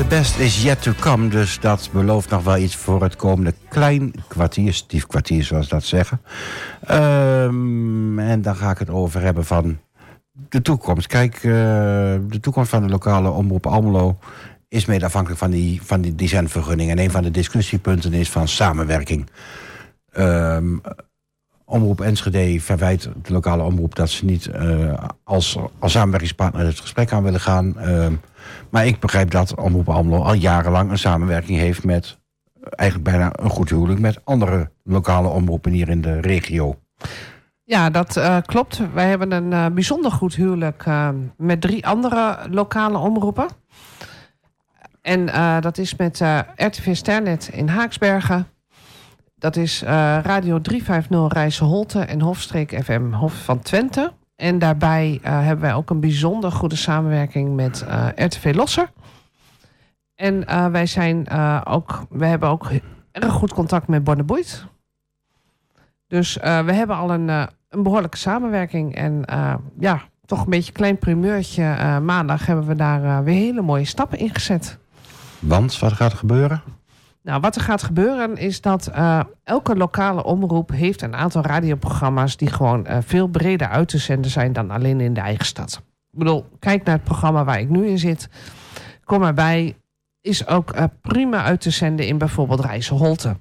Best is yet to come, dus dat belooft nog wel iets voor het komende klein kwartier, stief kwartier zoals dat zeggen. Ehm, en dan ga ik het over hebben van de toekomst. Kijk, eh, de toekomst van de lokale omroep Almelo is mede afhankelijk van die, van die. En een van de discussiepunten is van samenwerking. Ehm, omroep Enschede verwijt de lokale omroep dat ze niet eh, als, als samenwerkingspartner het gesprek aan willen gaan. Ehm, maar ik begrijp dat Omroep Almelo al jarenlang een samenwerking heeft met eh, eigenlijk bijna een goed huwelijk met andere lokale omroepen hier in de regio. Ja, dat eh, klopt. Wij hebben een eh, bijzonder goed huwelijk met drie andere lokale omroepen. En dat is met RTV Sternet in Haaksbergen. Dat is Radio 350 Rijsse Holte en Hofstreek FM Hof van Twente. En daarbij eh, hebben wij ook een bijzonder goede samenwerking met eh, RTV Losser. En eh, wij zijn ook, we hebben ook erg goed contact met Bonneboeit. Dus we hebben al een, een behoorlijke samenwerking. En ja, toch een beetje een klein primeurtje. Maandag hebben we daar weer hele mooie stappen in gezet. Want wat gaat er gebeuren? Nou, wat er gaat gebeuren is dat eh, elke lokale omroep heeft een aantal radioprogramma's die gewoon eh, veel breder uit te zenden zijn dan alleen in de eigen stad. Ik bedoel, kijk naar het programma waar ik nu in zit. Kom erbij. Is ook eh, prima uit te zenden in bijvoorbeeld Rijssen Holte.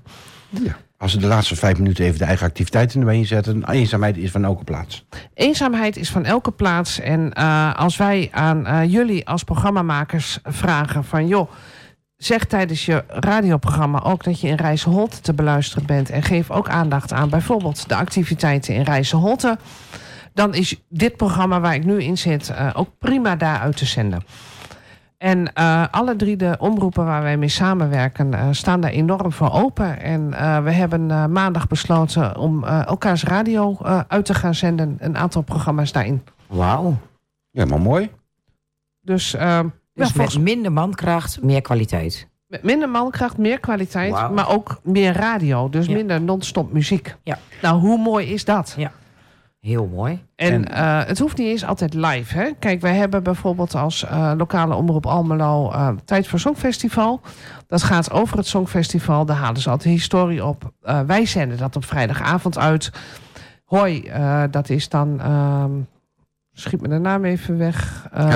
Als ze de laatste vijf minuten even de eigen activiteiten erbij inzetten, eenzaamheid is van elke plaats. Eenzaamheid is van elke plaats. En als wij aan jullie als programmamakers vragen van... joh, zeg tijdens je radioprogramma ook dat je in Rijsselholte te beluisteren bent... en geef ook aandacht aan bijvoorbeeld de activiteiten in Rijsselholte... dan is dit programma waar ik nu in zit eh, ook prima daar uit te zenden. En eh, alle drie de omroepen waar wij mee samenwerken eh, staan daar enorm voor open. En we hebben maandag besloten om elkaars radio uit te gaan zenden. Een aantal programma's daarin. Wauw. Maar mooi. Dus, Dus ja, met minder mankracht, meer kwaliteit. met minder mankracht, meer kwaliteit, maar ook meer radio. Dus Ja. minder non-stop muziek. Ja. Nou, hoe mooi is dat? Ja. Heel mooi. En, En- eh, het hoeft niet eens altijd live. Hè? Kijk, wij hebben bijvoorbeeld als eh, lokale omroep Almelo eh, Tijd voor Songfestival. Dat gaat over het Songfestival. Daar halen ze altijd historie op. Eh, wij zenden dat op vrijdagavond uit. Hoi, eh, dat is dan... ehm, schiet me de naam even weg. Eh,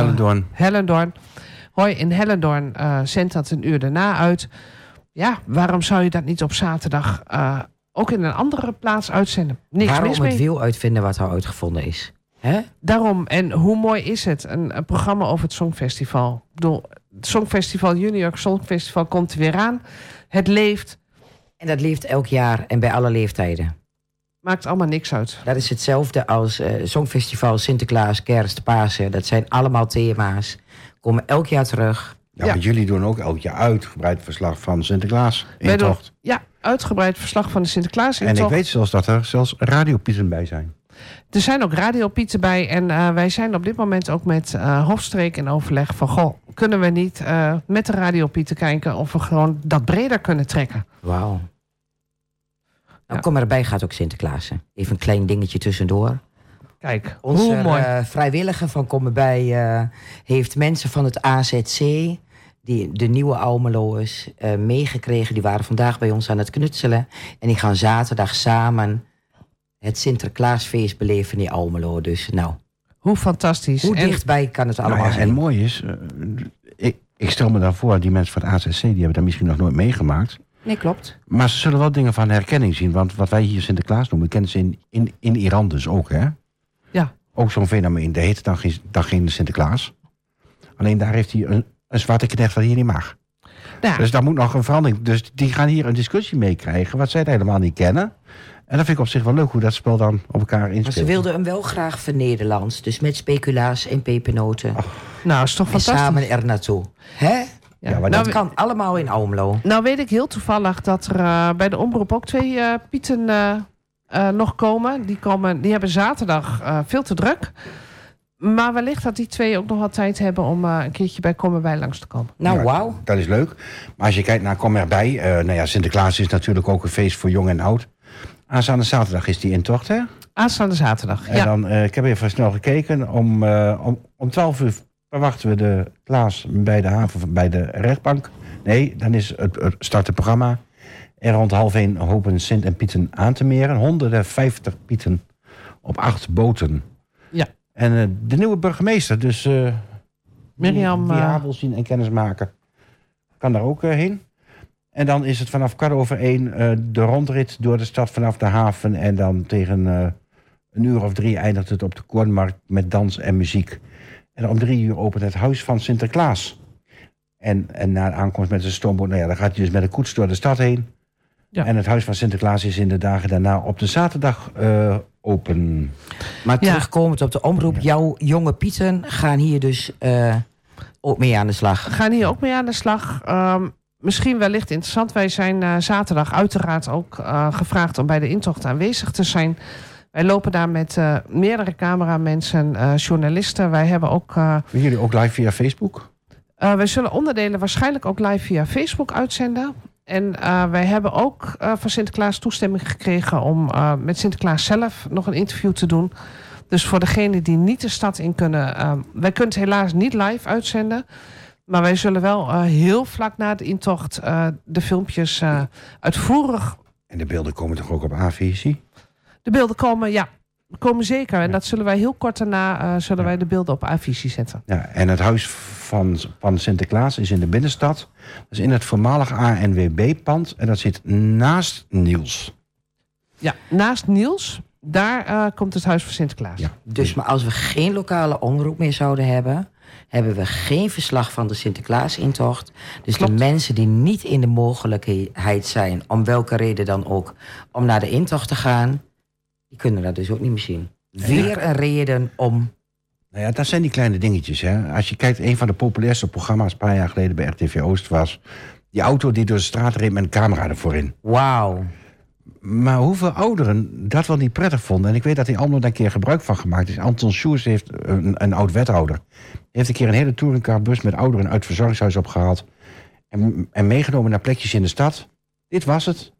Hellendoorn. Hoi, in Hellendoorn eh zendt dat een uur daarna uit. Ja, waarom zou je dat niet op zaterdag eh, ook in een andere plaats uitzenden? Niks Waarom mis het mee. wiel uitvinden wat er uitgevonden is. Hè? Daarom, en hoe mooi is het? Een, een programma over het Songfestival. Ik bedoel, het Songfestival, Junior Songfestival komt er weer aan. Het leeft, En dat leeft elk jaar en bij alle leeftijden. maakt allemaal niks uit. Dat is hetzelfde als eh Songfestival, Sinterklaas, Kerst, Pasen. Dat zijn allemaal thema's. Komen elk jaar terug. Ja, Ja. want jullie doen ook elk jaar uitgebreid verslag van Sinterklaas. Wij doen- Intocht. Ja, uitgebreid verslag van de Sinterklaas. En ik weet zelfs dat er zelfs radiopieten bij zijn. Er zijn ook radiopieten bij. En eh, wij zijn op dit moment ook met eh, Hofstreek in overleg van... Goh, kunnen we niet eh, met de radiopieten kijken... of we gewoon dat breder kunnen trekken? Wauw. Nou, Ja. kom erbij gaat ook Sinterklaas. hè. Even een klein dingetje tussendoor. Kijk, Onze hoe mooi. eh, vrijwilliger van Kom erbij eh, heeft mensen van het AZC... Die, de nieuwe Almeloers eh meegekregen. Die waren vandaag bij ons aan het knutselen. En die gaan zaterdag samen het Sinterklaasfeest beleven in Almelo. Dus nou, hoe fantastisch. hoe En- dichtbij kan het allemaal Nou ja, zijn? en mooi is, ik, ik stel me dan voor, die mensen van het ACC, die hebben dat misschien nog nooit meegemaakt. Nee, klopt. Maar ze zullen wel dingen van herkenning zien. Want wat wij hier Sinterklaas noemen, kennen ze in, in, in Iran dus ook, hè? Ook zo'n fenomeen. Dat heet dan geen, dan geen Sinterklaas. Alleen daar heeft hij een, een zwarte knecht wat hier niet mag. Nou, Dus daar moet nog een verandering. Dus die gaan hier een discussie mee krijgen, wat zij het helemaal niet kennen. En dat vind ik op zich wel leuk hoe dat spel dan op elkaar Maar inspeelt. ze wilden hem wel graag vernederlands. Dus met speculaas en pepernoten. nou, is toch en fantastisch. samen er naartoe. Hè? Ja. Ja, maar nou, Dat kan allemaal in Almelo. nou weet ik heel toevallig dat er eh, bij de omroep ook twee eh, Pieten eh, eh, nog komen. Die, komen. die hebben zaterdag eh, veel te druk. Maar wellicht dat die twee ook nog wat tijd hebben om eh, een keertje bij Komen bij langs te komen. Nou, Ja, wauw. Dat is leuk. Maar als je kijkt naar Kom erbij. eh nou ja, Sinterklaas is natuurlijk ook een feest voor jong en oud. Aanstaande zaterdag is die intocht, hè? Aanstaande zaterdag. En ja. dan, eh, ik heb even snel gekeken. Om, eh, om, om 12 uur verwachten we de Klaas bij de haven, bij de rechtbank. Nee, dan is het, het start het programma. En rond half één hopen Sint en Pieten aan te meren. 150 Pieten op acht boten. Ja. En eh, de nieuwe burgemeester, dus eh Mirjam, wie eh, wil zien en kennis maken, kan daar ook heen. En dan is het vanaf kwart over één de rondrit door de stad vanaf de haven. En dan tegen een uur of drie eindigt het op de Kornmarkt met dans en muziek. En om drie uur opent het huis van Sinterklaas. En, en na de aankomst met de stoomboot, nou ja, dan gaat hij dus met een koets door de stad heen. Ja. En het huis van Sinterklaas is in de dagen daarna op de zaterdag eh, open. Maar Ja. terugkomend op de omroep. Jouw jonge Pieten gaan hier dus eh, ook mee aan de slag. We gaan hier ook mee aan de slag. Ehm, misschien wellicht interessant. Wij zijn eh, zaterdag uiteraard ook eh, gevraagd om bij de intocht aanwezig te zijn. Wij lopen daar met eh, meerdere cameramensen, eh, journalisten. Wij hebben ook. eh, jullie ook live via Facebook? eh, wij zullen onderdelen waarschijnlijk ook live via Facebook uitzenden. En eh, wij hebben ook eh, van Sinterklaas toestemming gekregen om eh, met Sinterklaas zelf nog een interview te doen. Dus voor degenen die niet de stad in kunnen. eh, wij kunnen het helaas niet live uitzenden. Maar wij zullen wel heel vlak na de intocht de filmpjes uitvoerig. En de beelden komen toch ook op A-visie? De beelden komen, ja, komen zeker. En dat zullen wij heel kort daarna eh, zullen wij de beelden op A-visie zetten. Ja, en het huis van, van Sinterklaas is in de binnenstad. Dat is in het voormalig ANWB-pand. En dat zit naast Niels. Ja, naast Niels, daar eh, komt het huis van Sinterklaas. Ja. Dus maar als we geen lokale omroep meer zouden hebben, hebben we geen verslag van de Sinterklaas-intocht. Dus Klopt. de mensen die niet in de mogelijkheid zijn, om welke reden dan ook, om naar de intocht te gaan, die kunnen dat dus ook niet meer zien. Weer een reden om. Nou ja, dat zijn die kleine dingetjes. Hè. Als je kijkt, een van de populairste programma's... een paar jaar geleden bij RTV Oost was... die auto die door de straat reed met een camera ervoor in. Wauw. Maar hoeveel ouderen dat wel niet prettig vonden... en ik weet dat hij allemaal daar een keer gebruik van gemaakt is. Anton Sjoers heeft een, een oud-wethouder... heeft een keer een hele touringcarbus met ouderen uit het verzorgingshuis opgehaald... En, en meegenomen naar plekjes in de stad. Dit was het.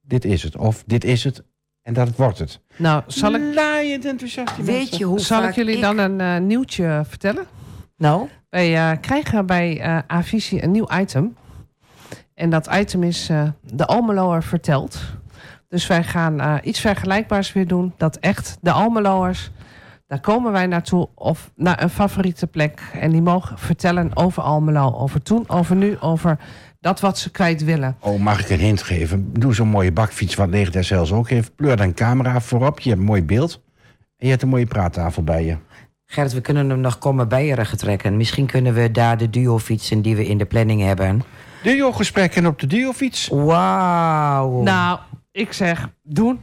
Dit is het. Of dit is het. En dat wordt het. Nou, zal ik, Laaiend enthousiast. Weet mensen. je hoe zal vaak ik jullie dan een eh, nieuwtje vertellen? Nou, Wij eh, krijgen bij eh Avisie een nieuw item. En dat item is eh, de Almeloer vertelt. Dus wij gaan iets vergelijkbaars weer doen. Dat echt de Almeloers, daar komen wij naartoe. Of naar een favoriete plek. En die mogen vertellen over Almelo. Over toen, over nu, over dat wat ze kwijt willen. Oh, mag ik een hint geven? Doe zo'n mooie bakfiets wat Leger der zelfs ook heeft. Pleur een camera voorop. Je hebt een mooi beeld. En je hebt een mooie praattafel bij je. Gerrit, we kunnen hem nog komen bijeren trekken. Misschien kunnen we daar de duo fietsen die we in de planning hebben. Duo-gesprekken op de duofiets. Wauw. Nou, ik zeg doen.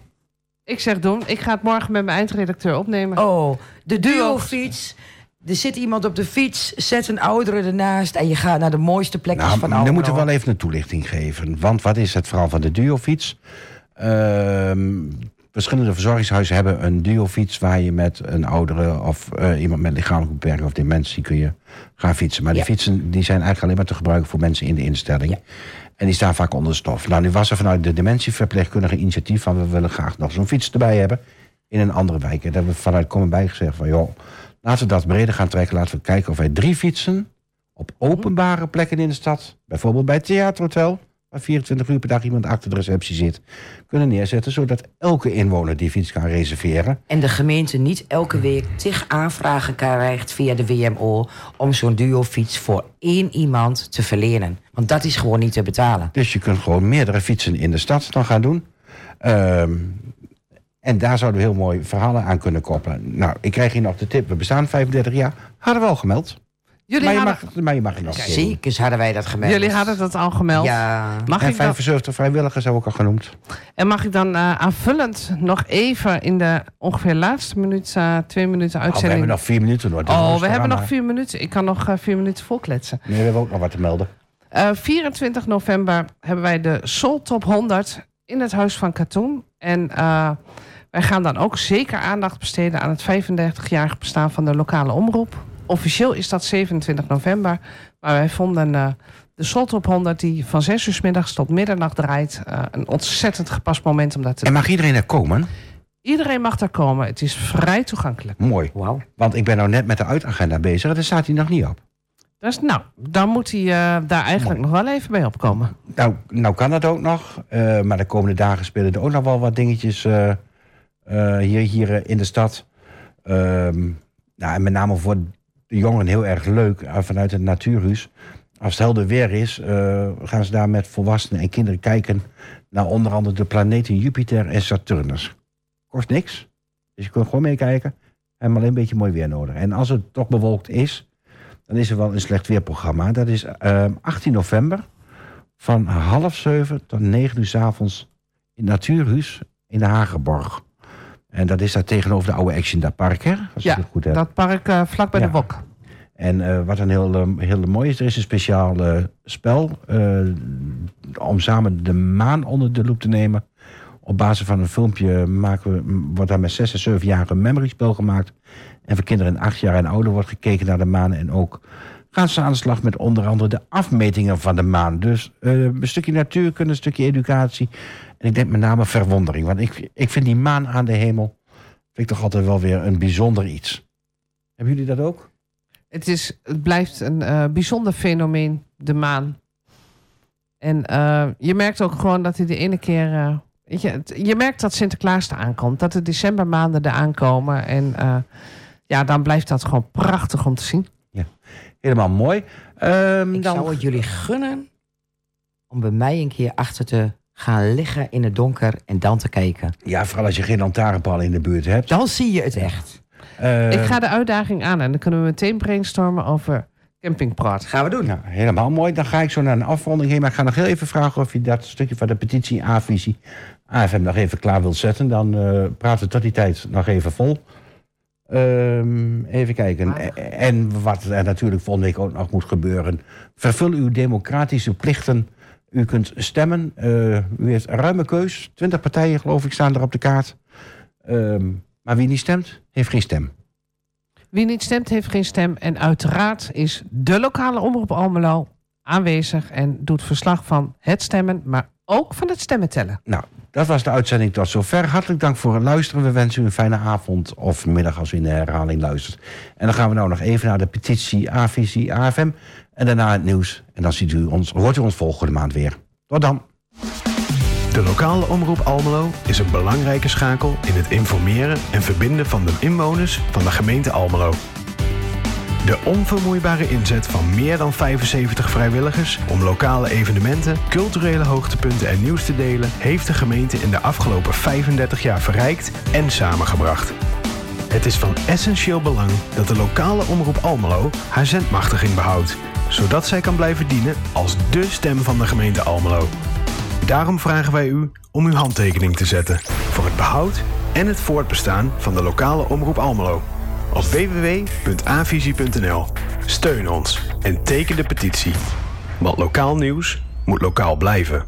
Ik zeg doen. Ik ga het morgen met mijn eindredacteur opnemen. Oh, de Duo. Er zit iemand op de fiets, zet een oudere ernaast... en je gaat naar de mooiste plekjes Nou, van dan Almelo. moeten we wel even een toelichting geven. Want wat is het verhaal van de duofiets? Ehm verschillende verzorgingshuizen hebben een duofiets... waar je met een oudere of eh, iemand met lichamelijke beperking of dementie... kun je gaan fietsen. Maar die fietsen die zijn eigenlijk alleen maar te gebruiken... voor mensen in de instelling. Ja. En die staan vaak onder de stof. Nou, nu was er vanuit de dementieverpleegkundige initiatief... van we willen graag nog zo'n fiets erbij hebben... in een andere wijk. En daar hebben we vanuit Komen bij gezegd van... joh, laten we dat breder gaan trekken. Laten we kijken of wij drie fietsen op openbare plekken in de stad, bijvoorbeeld bij het theaterhotel, waar 24 uur per dag iemand achter de receptie zit, kunnen neerzetten, zodat elke inwoner die fiets kan reserveren. En de gemeente niet elke week tig aanvragen krijgt via de WMO... om zo'n duo-fiets voor één iemand te verlenen. Want dat is gewoon niet te betalen. Dus je kunt gewoon meerdere fietsen in de stad dan gaan doen. Ehm, en daar zouden we heel mooi verhalen aan kunnen koppelen. Nou, ik krijg hier nog de tip, we bestaan 35 jaar, hadden we al gemeld. Jullie maar, je hadden, mag, maar je mag het nog. Zeker hadden wij dat gemeld. jullie hadden dat al gemeld. Ja. Mag En ik dan, 75 vrijwilligers hebben we ook al genoemd. en mag ik dan eh, aanvullend nog even in de ongeveer laatste minuut, eh, twee minuten Oh, we uitzending... hebben nog vier minuten. Hoor. Oh, we hebben nog vier minuten. Ik kan nog eh, vier minuten volkletsen. Nee, we hebben ook nog wat te melden. Eh 24 november hebben wij de Soul Top 100 in het Huis van Katoen. En eh, wij gaan dan ook zeker aandacht besteden aan het 35-jarig bestaan van de lokale omroep. Officieel is dat 27 november. Maar wij vonden eh, de Top 100, die van 6 uur 's middags tot middernacht draait, eh, een ontzettend gepast moment om dat te En mag iedereen er komen? Iedereen mag daar komen. Het is vrij toegankelijk. Mooi. Wauw. Want ik ben nou net met de uitagenda bezig. en Daar staat hij nog niet op. Dus nou, dan moet hij eh, daar eigenlijk nog wel even bij opkomen. Nou, nou kan dat ook nog. eh, maar de komende dagen spelen er ook nog wel wat dingetjes hier, hier eh, in de stad. Ehm, nou, en met name voor de jongeren heel erg leuk eh, vanuit het natuurhuis. Als het helder weer is, eh, gaan ze daar met volwassenen en kinderen kijken naar onder andere de planeten Jupiter en Saturnus. Kost niks. Dus je kunt gewoon meekijken. En alleen een beetje mooi weer nodig. En als het toch bewolkt is, dan is er wel een slecht weerprogramma. Dat is ehm, 18 november van half zeven tot negen uur s avonds in Natuurhuis in de Hagerborg. En dat is daar tegenover de oude Action dat park, hè? Als Ja, ik het goed heb. Dat park eh, vlak bij Ja. de Wok. En eh, wat een heel, eh, heel mooi is, er is een speciaal eh, spel eh, om samen de maan onder de loep te nemen. Op basis van een filmpje maken we, wordt daar met 6 en 7 jaar een memory spel gemaakt. En voor kinderen in 8 jaar en ouder wordt gekeken naar de maan. En ook gaan ze aan de slag met onder andere de afmetingen van de maan. Dus eh, een stukje natuurkunde, een stukje educatie. En ik denk met name verwondering. Want ik, ik vind die maan aan de hemel vind ik toch altijd wel weer een bijzonder iets. Hebben jullie dat ook? Het, is, het blijft een eh, bijzonder fenomeen, de maan. En eh, je merkt ook gewoon dat hij de ene keer. eh, weet je, het- je merkt dat Sinterklaas er aankomt. Dat de decembermaanden er aankomen. En eh, ja, dan blijft dat gewoon prachtig om te zien. Helemaal mooi. Ehm, Ik dan... zou het jullie gunnen om bij mij een keer achter te gaan liggen in het donker en dan te kijken. Ja, vooral als je geen lantaarnpaal in de buurt hebt. Dan zie je het echt. Eh, ik ga de uitdaging aan en dan kunnen we meteen brainstormen over campingpraat. Gaan we doen. nou, helemaal mooi. Dan ga ik zo naar een afronding heen. Maar ik ga nog heel even vragen of je dat stukje van de petitie A-visie AFM nog even klaar wilt zetten. Dan eh, praten we tot die tijd nog even vol. Ehm, even kijken. E- En wat er natuurlijk volgende week ook nog moet gebeuren. Vervul uw democratische plichten. U kunt stemmen. Eh, u heeft een ruime keus. Twintig partijen, geloof ik, staan er op de kaart. Ehm, maar wie niet stemt, heeft geen stem. Wie niet stemt, heeft geen stem. En uiteraard is de lokale omroep Almelo aanwezig en doet verslag van het stemmen, maar ook van het stemmen tellen. Nou, dat was de uitzending tot zover. Hartelijk dank voor het luisteren. We wensen u een fijne avond of middag als u in de herhaling luistert. En dan gaan we nou nog even naar de petitie A-visie AFM. En daarna het nieuws. En dan ziet u ons, hoort u ons volgende maand weer. Tot dan. De lokale omroep Almelo is een belangrijke schakel in het informeren en verbinden van de inwoners van de gemeente Almelo. De onvermoeibare inzet van meer dan 75 vrijwilligers om lokale evenementen, culturele hoogtepunten en nieuws te delen, heeft de gemeente in de afgelopen 35 jaar verrijkt en samengebracht. Het is van essentieel belang dat de lokale omroep Almelo haar zendmachtiging behoudt, zodat zij kan blijven dienen als dé stem van de gemeente Almelo. Daarom vragen wij u om uw handtekening te zetten voor het behoud en het voortbestaan van de lokale omroep Almelo. Op www.avisie.nl. Steun ons en teken de petitie. Want lokaal nieuws moet lokaal blijven.